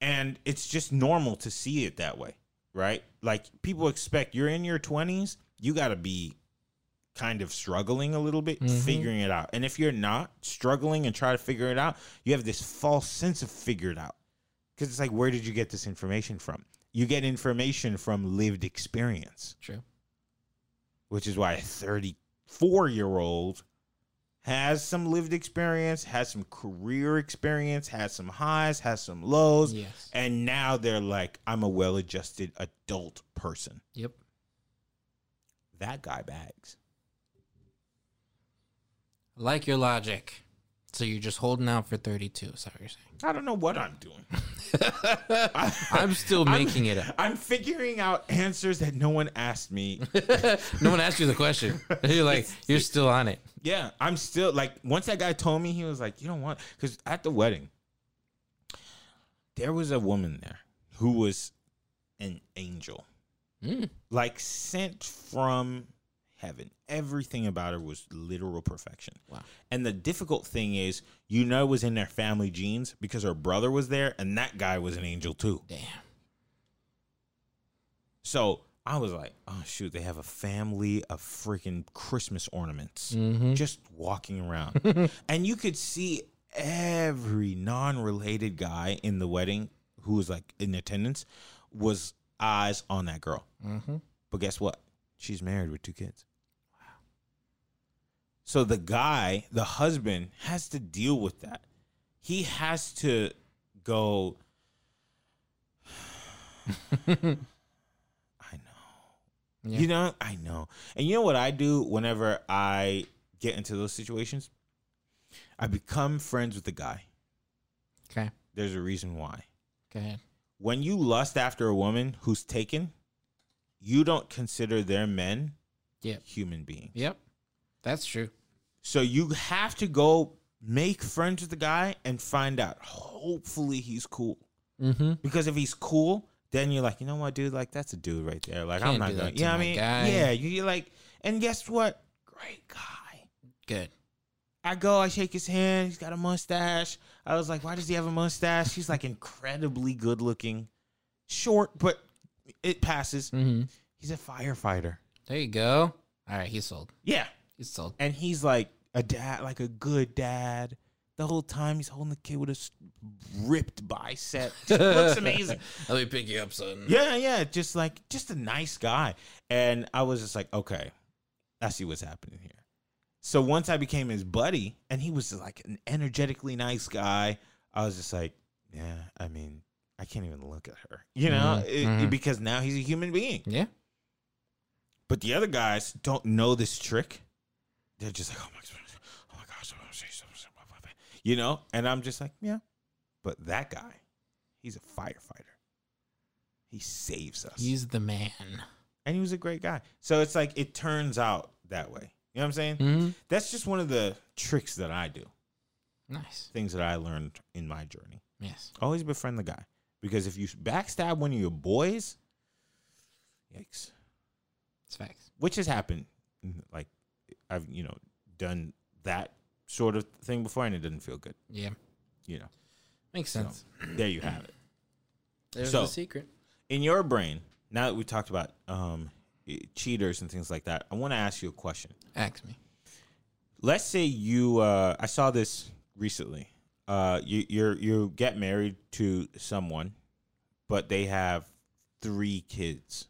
And it's just normal to see it that way, right? Like people expect you're in your 20s, you got to be kind of struggling a little bit, Mhm. figuring it out. And if you're not struggling and try to figure it out, you have this false sense of figured out. Because it's like, where did you get this information from? You get information from lived experience, True. which is why a 34 year old has some lived experience, has some career experience, has some highs, has some lows. Yes. And now they're like, I'm a well adjusted adult person. Yep. That guy bags. I like your logic. So you're just holding out for 32. Is that what you're saying? I don't know what I'm doing. I'm still making it up. I'm figuring out answers that no one asked me. No one asked you the question. You're like, you're still on it. yeah, I'm still like, once that guy told me, he was like, you don't want, because at the wedding, there was a woman there who was an angel, Mm. like sent from heaven. Everything about her was literal perfection. Wow. And the difficult thing is, you know, it was in their family genes because her brother was there, and that guy was an angel too. Damn. So I was like, oh shoot, they have a family of freaking Christmas ornaments Mm-hmm. just walking around. and you could see every non related guy in the wedding who was like in attendance was eyes on that girl. Mm-hmm. But guess what? She's married with two kids. Wow. So the guy, the husband, has to deal with that. He has to go. I know. Yeah. You know, I know. And you know what I do whenever I get into those situations? I become friends with the guy. Okay. There's a reason why. Go ahead. When you lust after a woman who's taken, you don't consider their men Yep. human beings. Yep. That's true. So you have to go make friends with the guy and find out. Hopefully he's cool. Mm-hmm. Because if he's cool, then you're like, you know what, dude? Like that's a dude right there. Like I'm Can't gonna. that to Yeah, I mean, guy. yeah. you- You're like, and guess what? Great guy. Good. I go, I shake his hand. He's got a mustache. I was like, why does he have a mustache? He's like incredibly good looking, short, but it passes. Mm-hmm. He's a firefighter. There you go. All right, he's sold. Yeah, He's sold. and he's like a dad, like a good dad. The whole time he's holding the kid with a ripped bicep. Just looks amazing. Let me pick you up, son. Yeah, yeah, just like just a nice guy. And I was just like, okay, I see what's happening here. So once I became his buddy, and he was like an energetically nice guy, I was just like, yeah, I mean, I can't even look at her, you know, Mhm, it- mhm. because now he's a human being. Yeah. But the other guys don't know this trick. They're just like, oh my, oh my gosh, you know, and I'm just like, yeah. But that guy, he's a firefighter. He saves us. He's the man. and he was a great guy. So it's like it turns out that way. You know what I'm saying? Mm-hmm. That's just one of the tricks that I do. Nice. Things that I learned in my journey. Yes. Always befriend the guy because if you backstab one of your boys, yikes. It's facts. Which has happened. Like I've you know done that sort of thing before, and it didn't feel good. Yeah. You know. Makes So, sense. there you have it. There's so- the secret. in your brain, now that we talked about um, cheaters and things like that, I want to ask you a question. Ask me. Let's say you, uh, I saw this recently. Uh, you you're, you get married to someone, but they have three kids.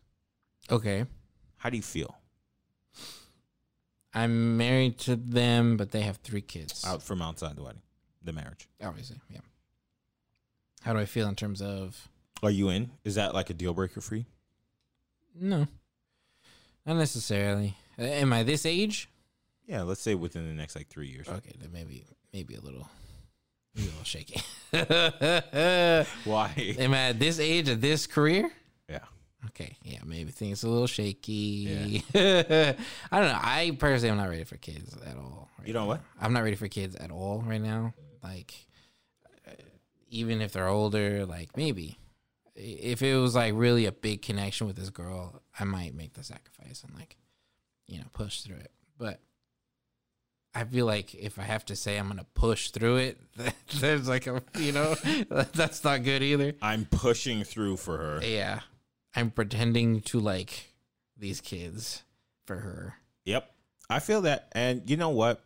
Okay. How do you feel I'm married to them, but they have three kids. out from outside the wedding, the marriage? Obviously, yeah. How do I feel in terms of Are you in? Is that like a deal breaker for you? no, not necessarily. Am I this age? Yeah, let's say within the next like three years. Okay, then maybe maybe a little, a little shaky. Why? Am I at this age of this career? Yeah. Okay, yeah, maybe things a little shaky. I don't know. I personally am not ready for kids at all. right You know now. what? I'm not ready for kids at all right now. Like, uh, even if they're older, like maybe if it was like really a big connection with this girl, I might make the sacrifice and like, you know, push through it. But I feel like if I have to say I'm gonna push through it, there's like a you know that's not good either. I'm pushing through for her. Yeah. I'm pretending to like these kids for her. Yep. I feel that. And you know what?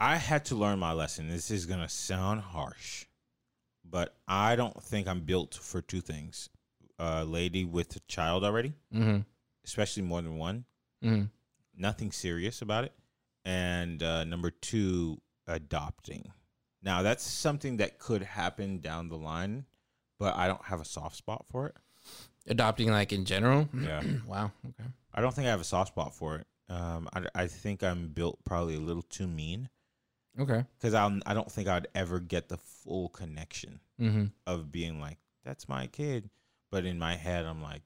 I had to learn my lesson. This is going to sound harsh, but I don't think I'm built for two things a lady with a child already, Mm-hmm. especially more than one, Mm-hmm. nothing serious about it. And uh, number two, adopting. Now, that's something that could happen down the line, but I don't have a soft spot for it. Adopting like in general. Yeah. wow. Okay. I don't think I have a soft spot for it. Um, I, I think I'm built probably a little too mean Okay. because I I don't think I'd ever get the full connection Mm-hmm. of being like that's my kid, but in my head I'm like,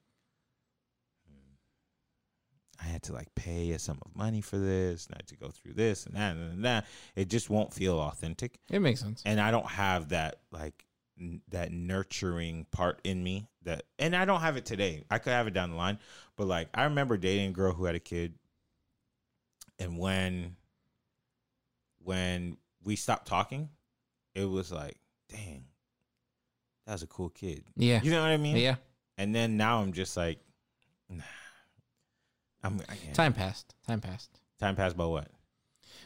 I had to like pay a sum of money for this, and I had to go through this and that and that. It just won't feel authentic, It makes sense. and I don't have that like that nurturing part in me that and I don't have it today. I could have it down the line, but like I remember dating a girl who had a kid and when when we stopped talking, it was like, dang, that was a cool kid. Yeah. You know what I mean? Yeah. And then now I'm just like, nah. I'm I can't. Time passed. Time passed. Time passed by what?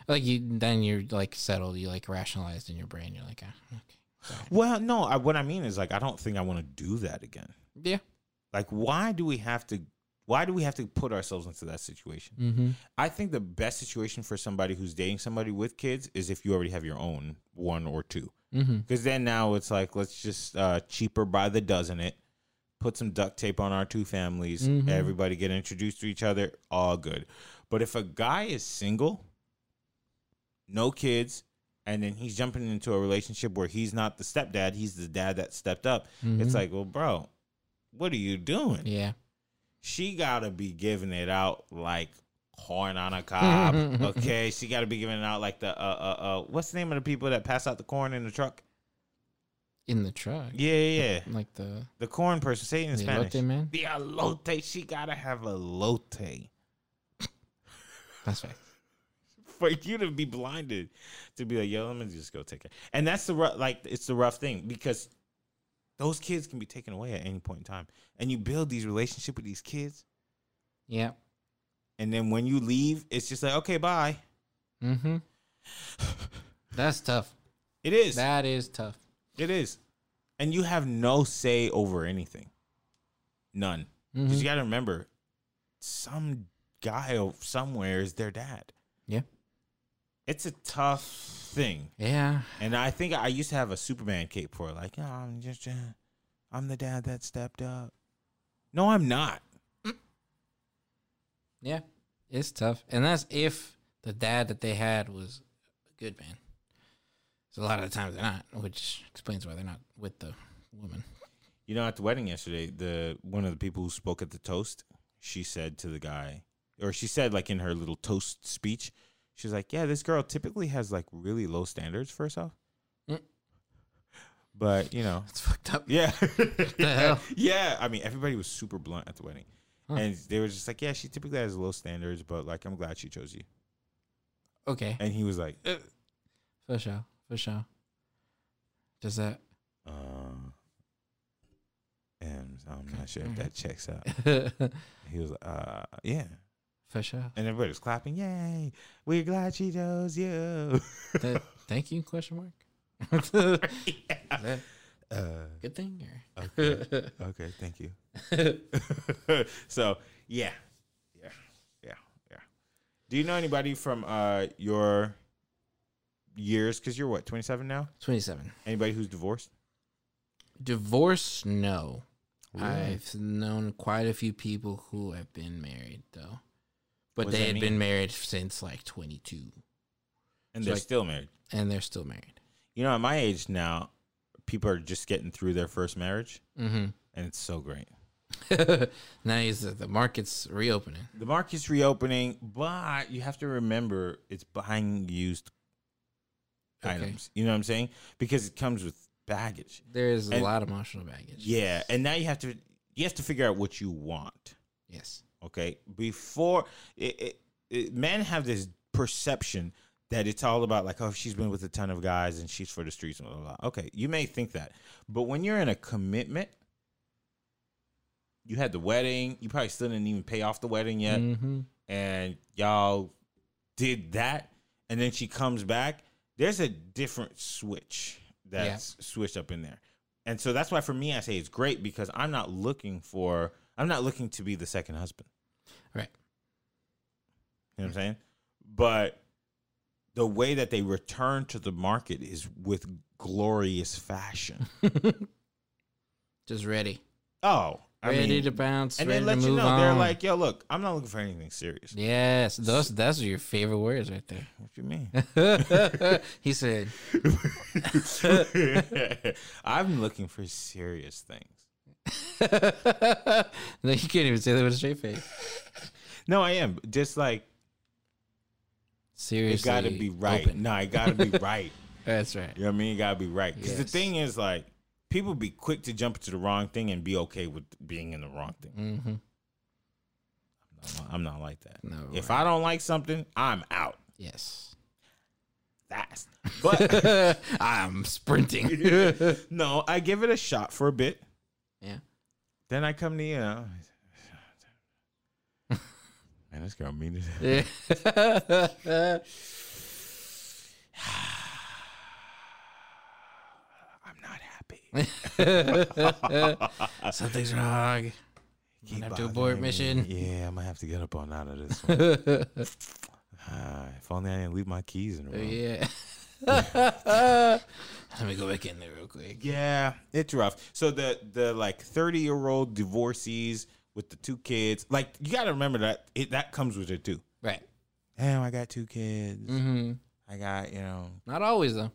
Like you, then you're like settled. You like rationalized in your brain. You're like, ah, okay. sorry. Well, no. I, what I mean is like I don't think I want to do that again. Yeah. Like, why do we have to? Why do we have to put ourselves into that situation? Mm-hmm. I think the best situation for somebody who's dating somebody with kids is if you already have your own one or two. Mm-hmm. Because then now it's like let's just uh, cheaper by the dozen it. Put some duct tape on our two families. Mhm. Everybody get introduced to each other. All good. But if a guy is single, no kids, and then he's jumping into a relationship where he's not the stepdad, he's the dad that stepped up. It's Mhm. like, well, bro, what are you doing? Yeah. She gotta be giving it out like corn on a cob. okay, she gotta be giving it out like the uh uh uh. What's the name of the people that pass out the corn in the truck? In the truck. Yeah, yeah, yeah. Like the The corn person. Say it in the Spanish. elote man. The elote. She gotta have a elote That's right. for you to be blinded to be like, yo, let me just go take it. And that's the rough, like it's the rough thing because those kids can be taken away at any point in time, and you build these relationship with these kids, Yeah. and then when you leave, it's just like, okay, bye. Mm-hmm. That's tough. It is. That is tough. It is. And you have no say over anything. None. Because Mhm. you got to remember, some guy somewhere is their dad. Yeah. It's a tough thing. Yeah. And I think I used to have a Superman cape for it. Like, oh, I'm just, uh, I'm the dad that stepped up. No, I'm not. Yeah. It's tough. And that's if the dad that they had was a good man. So a lot of the times they're not, which explains why they're not with the woman. You know, at the wedding yesterday, the one of the people who spoke at the toast, she said to the guy, or she said like in her little toast speech, she's like, "Yeah, this girl typically has like really low standards for herself, Mm. but you know, It's fucked up. yeah, hell? yeah. I mean, everybody was super blunt at the wedding, Huh. and they were just like, "Yeah, she typically has low standards, but like, I'm glad she chose you." Okay. And he was like, uh, For sure. For sure. Does that uh, and I'm not sure if that checks out. He was uh, "Yeah." sure? And everybody was clapping. Yay! We're glad she chose you. Th- thank you? Question mark. That uh, good thing or? okay. okay, thank you. so yeah, yeah, yeah, yeah. Do you know anybody from uh your years? Because you're what, 27 now? Twenty-seven. Anybody who's divorced? Divorce? No. Really? I've known quite a few people who have been married though, but they had mean? been married since like twenty-two, And So, they're like- still married. and they're still married. You know, at my age now, people are just getting through their first marriage, Mm-hmm. and it's so great. now is the, the market's reopening. The market's reopening, but you have to remember it's buying used Okay. items. You know what I'm saying? Because it comes with baggage. There's a lot of emotional baggage. Yeah, and now you have to you have to figure out what you want. Yes. Okay, before it, it, it, men have this perception that it's all about like, oh, she's been with a ton of guys and she's for the streets and blah, blah, blah. Okay, you may think that, but when you're in a commitment, you had the wedding. You probably still didn't even pay off the wedding yet, Mm-hmm. and y'all did that, and then she comes back. There's a different switch that's switched up in there, and so that's why for me, I say it's great because I'm not looking for. I'm not looking to be the second husband. Right. You know what I'm saying? But the way that they return to the market is with glorious fashion. Just ready. oh, I ready mean, to bounce. and ready they let to you know they're like, yo, look, I'm not looking for anything serious. yes, those those are your favorite words right there. What do you mean? he said, I'm looking for serious things. "No, you can't even say that with a straight face." No, I am just like Seriously, it got to be right. open. No, it got to be right. That's right. You know what I mean? It got to be right. Because the thing is, like, people be quick to jump into the wrong thing and be okay with being in the wrong thing. Mm-hmm. I'm not, I'm not like that. No, if right. I don't like something, I'm out Yes. fast. But I'm sprinting. no, I give it a shot for a bit. yeah. Then I come to you. Know, Man, this girl mean it. Yeah. I'm not happy. Something's wrong. Keep have to abort me. mission. Yeah, I'm gonna have to get up on out of this one. Ah, if only I didn't leave my keys in the room. Yeah. Let me go back in there real quick. Yeah, it's rough. So the the like 30 year old divorcees with the two kids, like you got to remember that it that comes with it too. Right. Damn, I got two kids. Mm-hmm. I got you know. Not always though.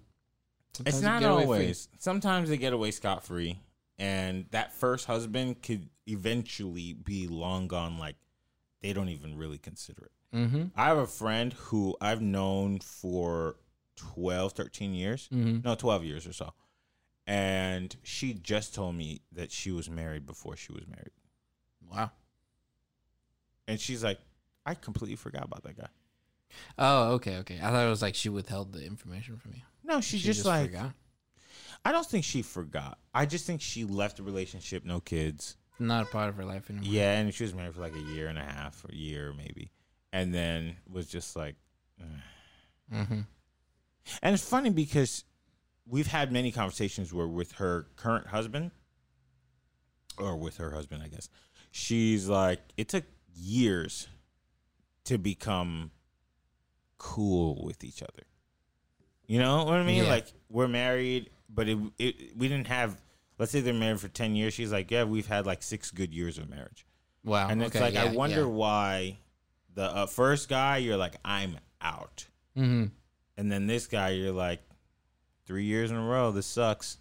It's Sometimes you not always. Sometimes they get away scot free, and that first husband could eventually be long gone. Like they don't even really consider it. Mm-hmm. I have a friend who I've known for 12, 13 years. Mhm. No, 12 years or so. And she just told me that she was married before she was married. Wow. And she's like, I completely forgot about that guy. Oh, okay, okay. I thought it was like she withheld the information from you. No, she, just, like, forgot. I don't think she forgot. I just think she left the relationship, no kids. Not a part of her life anymore. Yeah, and she was married for like a year and a half, or a year maybe. And then was just like, Mm-hmm. And it's funny because we've had many conversations where with her current husband, or with her husband, I guess, she's like, it took years to become cool with each other. You know what I mean? Yeah. Like we're married, but it, it we didn't have. Let's say they're married for ten years. She's like, yeah, we've had like six good years of marriage, Wow. and it's okay, like I wonder yeah. why the uh, first guy you're like I'm out. Mm-hmm. And then this guy, you're like, three years in a row, this sucks,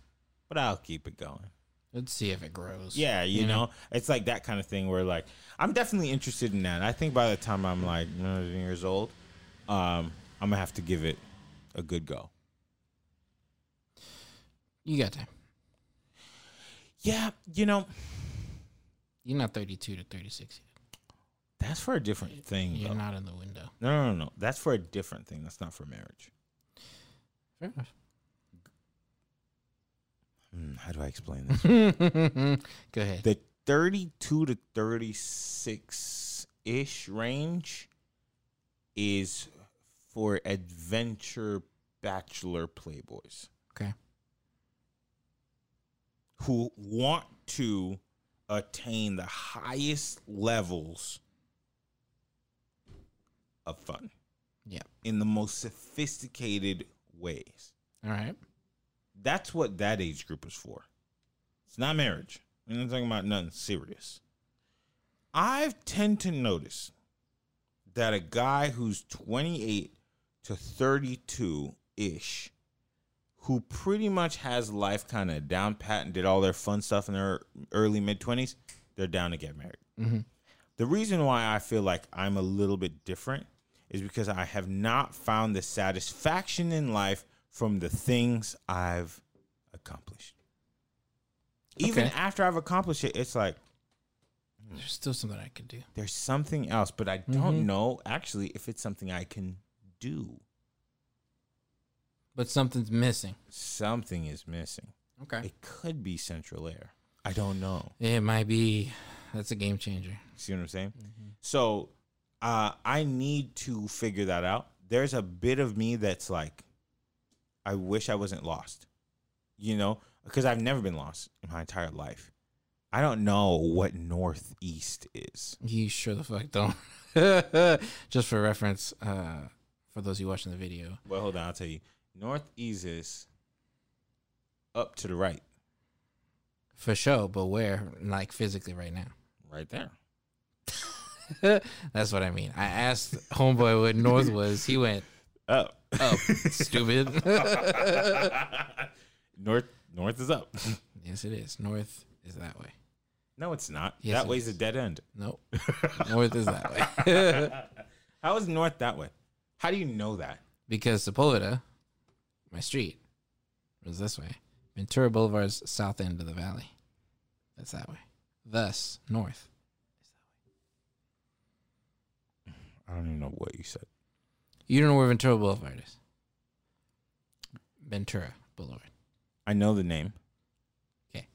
but I'll keep it going. Let's see if it grows. Yeah, you You know? know, it's like that kind of thing where, like, I'm definitely interested in that. I think by the time I'm like 19 years old, um, I'm gonna have to give it a good go. You got time. Yeah, you know, You're not 32 to 36 yet. that's for a different thing. You're though. not in the window. No, no, no, no. That's for a different thing. That's not for marriage. Fair enough. Hmm, how do I explain this? Go ahead. the 32 to 36 ish range is for adventure bachelor playboys Okay. who want to attain the highest levels of fun Yeah. in the most sophisticated ways. All right. That's what that age group is for. It's not marriage. We're not talking about nothing serious. I tend to notice that a guy who's 28 to 32 ish, who pretty much has life kind of down pat and did all their fun stuff in their early mid 20s, they're down to get married. Mhm. The reason why I feel like I'm a little bit different is because I have not found the satisfaction in life from the things I've accomplished. Even Okay. after I've accomplished it, it's like There's still something I can do. there's something else, but I don't know actually if it's something I can do. But something's missing. Something is missing. Okay. It could be central air. I don't know. It might be. That's a game changer. See what I'm saying? So uh, I need to figure that out. There's a bit of me that's like, I wish I wasn't lost, you know, because I've never been lost in my entire life. I don't know what northeast is. You sure the fuck don't. Just for reference, uh, for those of you watching the video, Well, hold on, I'll tell you. Northeast is up to the right, for sure. But where, like physically, right now? right there. That's what I mean. I asked homeboy what north was. He went Up. up. Stupid. north, north is up. yes, it is. North is that way. no, it's not. Yes, that it way's is. a dead end. Nope. north is that way. How is north that way? How do you know that? because Sepulveda, my street, was this way. Ventura Boulevard's south end of the valley. That's that way. Thus, north. I don't even know what you said. You don't know where Ventura Boulevard is. Ventura Boulevard. I know the name. Okay.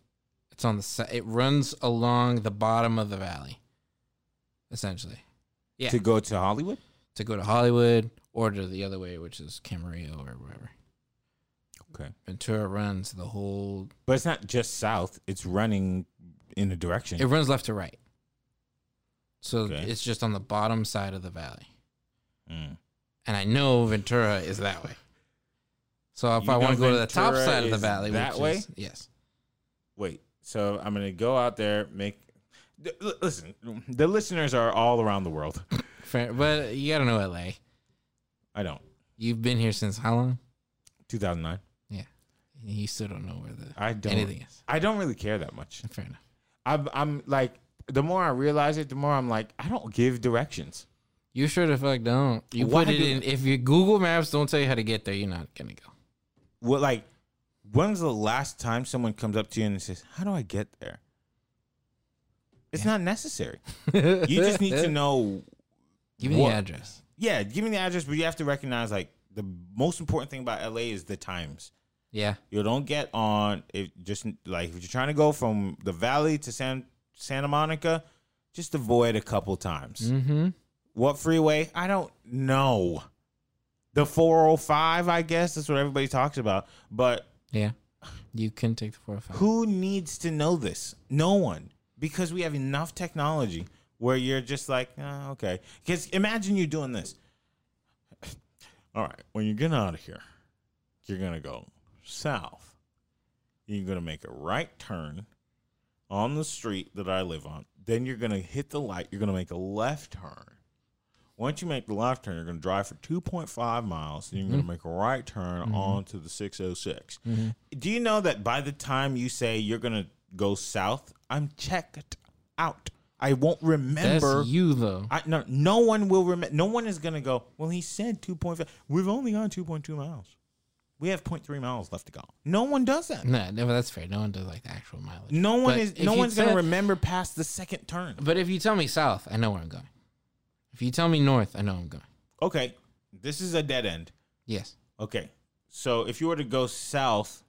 It's on the si- it runs along the bottom of the valley. Essentially. Yeah. To go to Hollywood? To go to Hollywood or to the other way, which is Camarillo or wherever. Okay. Ventura runs the whole. But it's not just south, it's running in a direction. It runs left to right. So Okay. it's just on the bottom side of the valley, Mm. and I know Ventura is that way. So if You I want to go to the top side of the valley, that which way? is, yes, Wait. So I'm going to go out there, make. Listen, the listeners are all around the world. Fair, but you gotta know LA. I don't. You've been here since how long? 2009. Yeah, you still don't know where the I don't. anything is. I don't really care that much. Fair enough. I'm, I'm like, the more I realize it, the more I'm like, I don't give directions. You sure the fuck don't. You Why put it do- in. If your Google Maps don't tell you how to get there, you're not gonna go. What, like, when's the last time someone comes up to you and says, How do I get there? It's not necessary. You just need to know. Give me what- the address. Yeah, give me the address, but you have to recognize, like, the most important thing about LA is the times. Yeah. You don't get on if just like if you're trying to go from the valley to San Santa Monica, just avoid a couple times. Mm-hmm. What freeway? I don't know. The 405, I guess that's what everybody talks about. But Yeah. You can take the 405. who needs to know this? No one, because we have enough technology where you're just like, "Ah, okay. Because imagine you doing this. All right, when you get out of here, you're gonna go south. You're gonna make a right turn on the street that I live on. Then you're gonna hit the light. You're gonna make a left turn. Once you make the left turn, you're gonna drive for 2.5 miles. Then you're gonna mm-hmm. make a right turn mm-hmm. onto the 606. Mm-hmm. Do you know that by the time you say you're gonna go south, I'm checked out. I won't remember. That's you though. I no no one will remember. No one is gonna go. Well, he said two point five. We've only gone two point two miles. We have 0.3 miles left to go. No one does that. No, no, that's fair. No one does like the actual mileage. No one But is. No one's gonna remember past the second turn. But if you tell me south, I know where I'm going. If you tell me north, I know I'm going. Okay, this is a dead end. Yes. Okay, so if you were to go south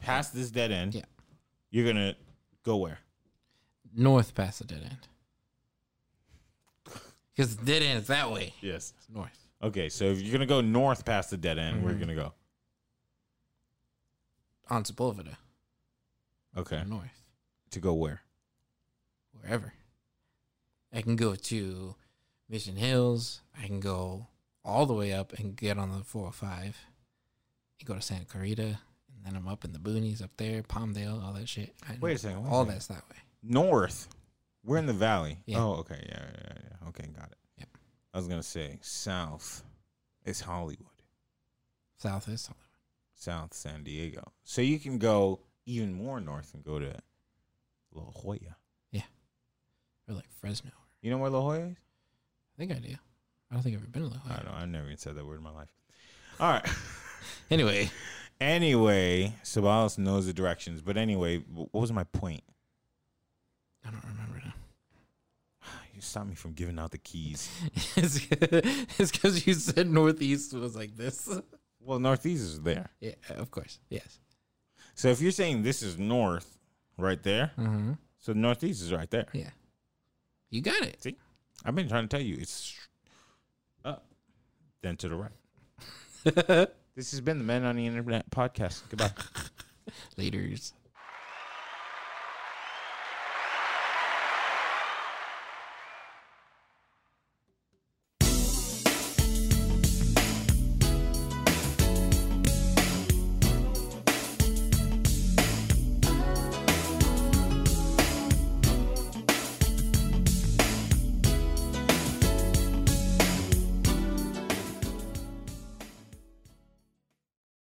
past this dead end, Yeah. you're gonna go where? North past the dead end. Because the dead end is that way. Yes. It's north. Okay, so if you're gonna go north past the dead end, where Mm-hmm. you gonna go? On Sepulveda. Okay, North. to go where? Wherever. I can go to Mission Hills. I can go all the way up and get on the 405. And go to Santa Clarita. And then I'm up in the boonies up there, Palmdale, all that shit. I Wait a know second, wait a all that's that way. North. We're in the valley. Yeah. Oh, okay. Yeah, yeah, yeah. Okay, got it. Yep. I was gonna say south is Hollywood, South is Hollywood. south San Diego. So you can go even more north and go to La Jolla. Yeah. Or like Fresno. You know where La Jolla is? I think I do. I don't think I've ever been to La Jolla. I don't know. I've never even said that word in my life. All right. Anyway, anyway, Sabalos knows the directions. But anyway, what was my point? I don't remember. You stopped me from giving out the keys. it's because you said northeast was like this. Well, northeast is there. Yeah, of course. Yes. So if you're saying this is north, right there, Mm-hmm. so northeast is right there. Yeah. You got it. See, I've been trying to tell you it's up, then to the right. this has been the Men on the Internet podcast. Goodbye. Laters.